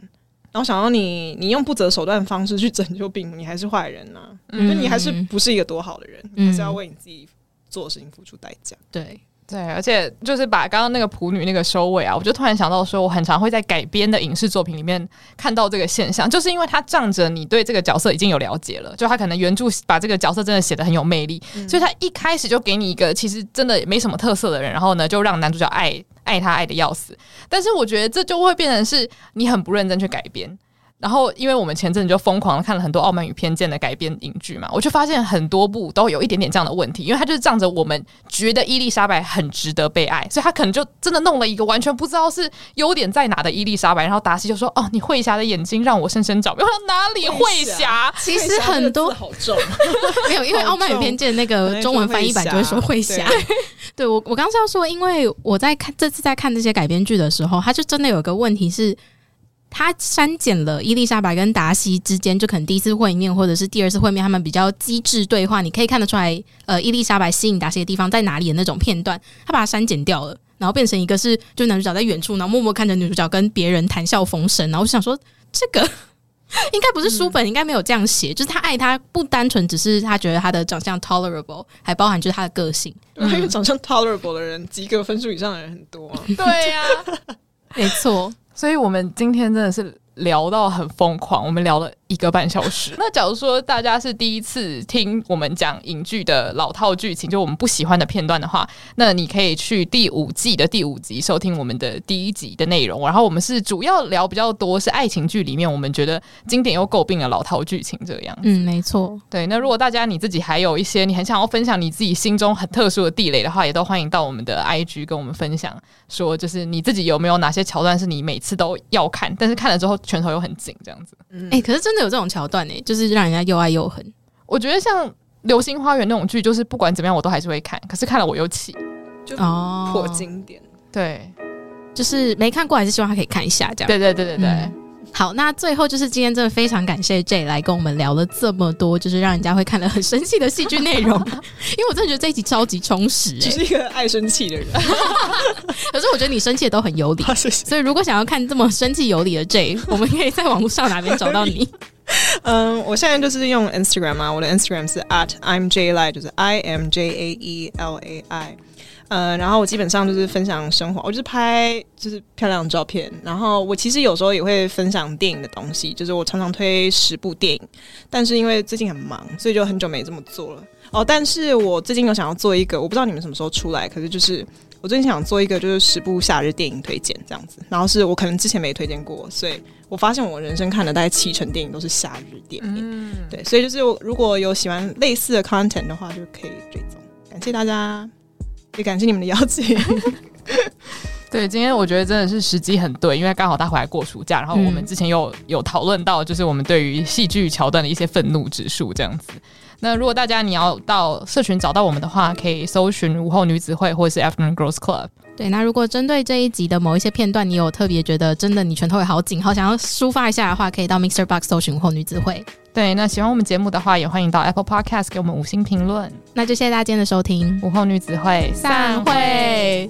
然后想到你，你用不择手段的方式去拯救病母，你还是坏人呢、啊？嗯，就你还是不是一个多好的人，你还是要为你自己做的事情付出代价。
对。
对，而且就是把刚刚那个普女那个收尾啊，我就突然想到说，我很常会在改编的影视作品里面看到这个现象，就是因为他仗着你对这个角色已经有了解了，就他可能原著把这个角色真的写的很有魅力，嗯、所以他一开始就给你一个其实真的没什么特色的人，然后呢就让男主角爱爱他爱的要死，但是我觉得这就会变成是你很不认真去改编。然后，因为我们前阵子就疯狂的看了很多《傲慢与偏见》的改编影剧嘛，我就发现很多部都有一点点这样的问题，因为他就是仗着我们觉得伊丽莎白很值得被爱，所以他可能就真的弄了一个完全不知道是优点在哪的伊丽莎白，然后达西就说：“哦，你慧霞的眼睛让我深深着迷。”我说哪里慧霞？
其实很多
好重，
没有，因为《傲慢与偏见》那个中文翻译版就会说慧霞。对，对我我刚刚是要说，因为我在看这次在看这些改编剧的时候，他就真的有一个问题是。他删减了伊丽莎白跟达西之间，就可能第一次会面或者是第二次会面，他们比较机智对话，你可以看得出来，呃，伊丽莎白吸引达西的地方在哪里的那种片段，他把它删减掉了，然后变成一个是，就男主角在远处，然后默默看着女主角跟别人谈笑风生，然后我就想说，这个 应该不是书本，应该没有这样写。就是他爱他不单纯只是他觉得他的长相 tolerable，还包含就是他的个性。
因为长相 tolerable 的人，及格分数以上的人很多。
对呀，
没错。
所以我们今天真的是聊到很疯狂，我们聊了。一个半小时。那假如说大家是第一次听我们讲影剧的老套剧情，就我们不喜欢的片段的话，那你可以去第五季的第五集收听我们的第一集的内容。然后我们是主要聊比较多是爱情剧里面我们觉得经典又诟病的老套剧情这样。
嗯，没错。
对，那如果大家你自己还有一些你很想要分享你自己心中很特殊的地雷的话，也都欢迎到我们的 IG 跟我们分享，说就是你自己有没有哪些桥段是你每次都要看，但是看了之后拳头又很紧这样子。
嗯，哎、欸，可是真的。有这种桥段呢，就是让人家又爱又恨。
我觉得像《流星花园》那种剧，就是不管怎么样，我都还是会看。可是看了我又气，
就破经典。
对，
就是没看过，还是希望他可以看一下。这样，
对对对对对。嗯
好，那最后就是今天真的非常感谢 J 来跟我们聊了这么多，就是让人家会看了很生气的戏剧内容。因为我真的觉得这一集超级充实，欸，
就是一个爱生气的人。
可是我觉得你生气的都很有理，所以如果想要看这么生气有理的 J，我们可以在网络上哪边找到你？
嗯，我现在就是用 Instagram 啊，我的 Instagram 是 at I'm J Lai，就是 I M J A E L A I。呃，然后我基本上就是分享生活，我就是拍就是漂亮的照片。然后我其实有时候也会分享电影的东西，就是我常常推十部电影。但是因为最近很忙，所以就很久没这么做了。哦，但是我最近有想要做一个，我不知道你们什么时候出来，可是就是我最近想做一个，就是十部夏日电影推荐这样子。然后是我可能之前没推荐过，所以我发现我人生看的大概七成电影都是夏日电影。嗯，对，所以就是如果有喜欢类似的 content 的话，就可以追踪。感谢大家。也感谢你们的邀请。
对，今天我觉得真的是时机很对，因为刚好他回来过暑假，然后我们之前又有讨论到，就是我们对于戏剧桥段的一些愤怒指数这样子。那如果大家你要到社群找到我们的话，可以搜寻午后女子会或者是 Afternoon Girls Club。
对，那如果针对这一集的某一些片段，你有特别觉得真的你拳头也好紧，好想要抒发一下的话，可以到 Mixer Box 搜寻午后女子会。
对，那喜欢我们节目的话，也欢迎到 Apple Podcast 给我们五星评论。
那就谢谢大家今天的收听，
午后女子会散会。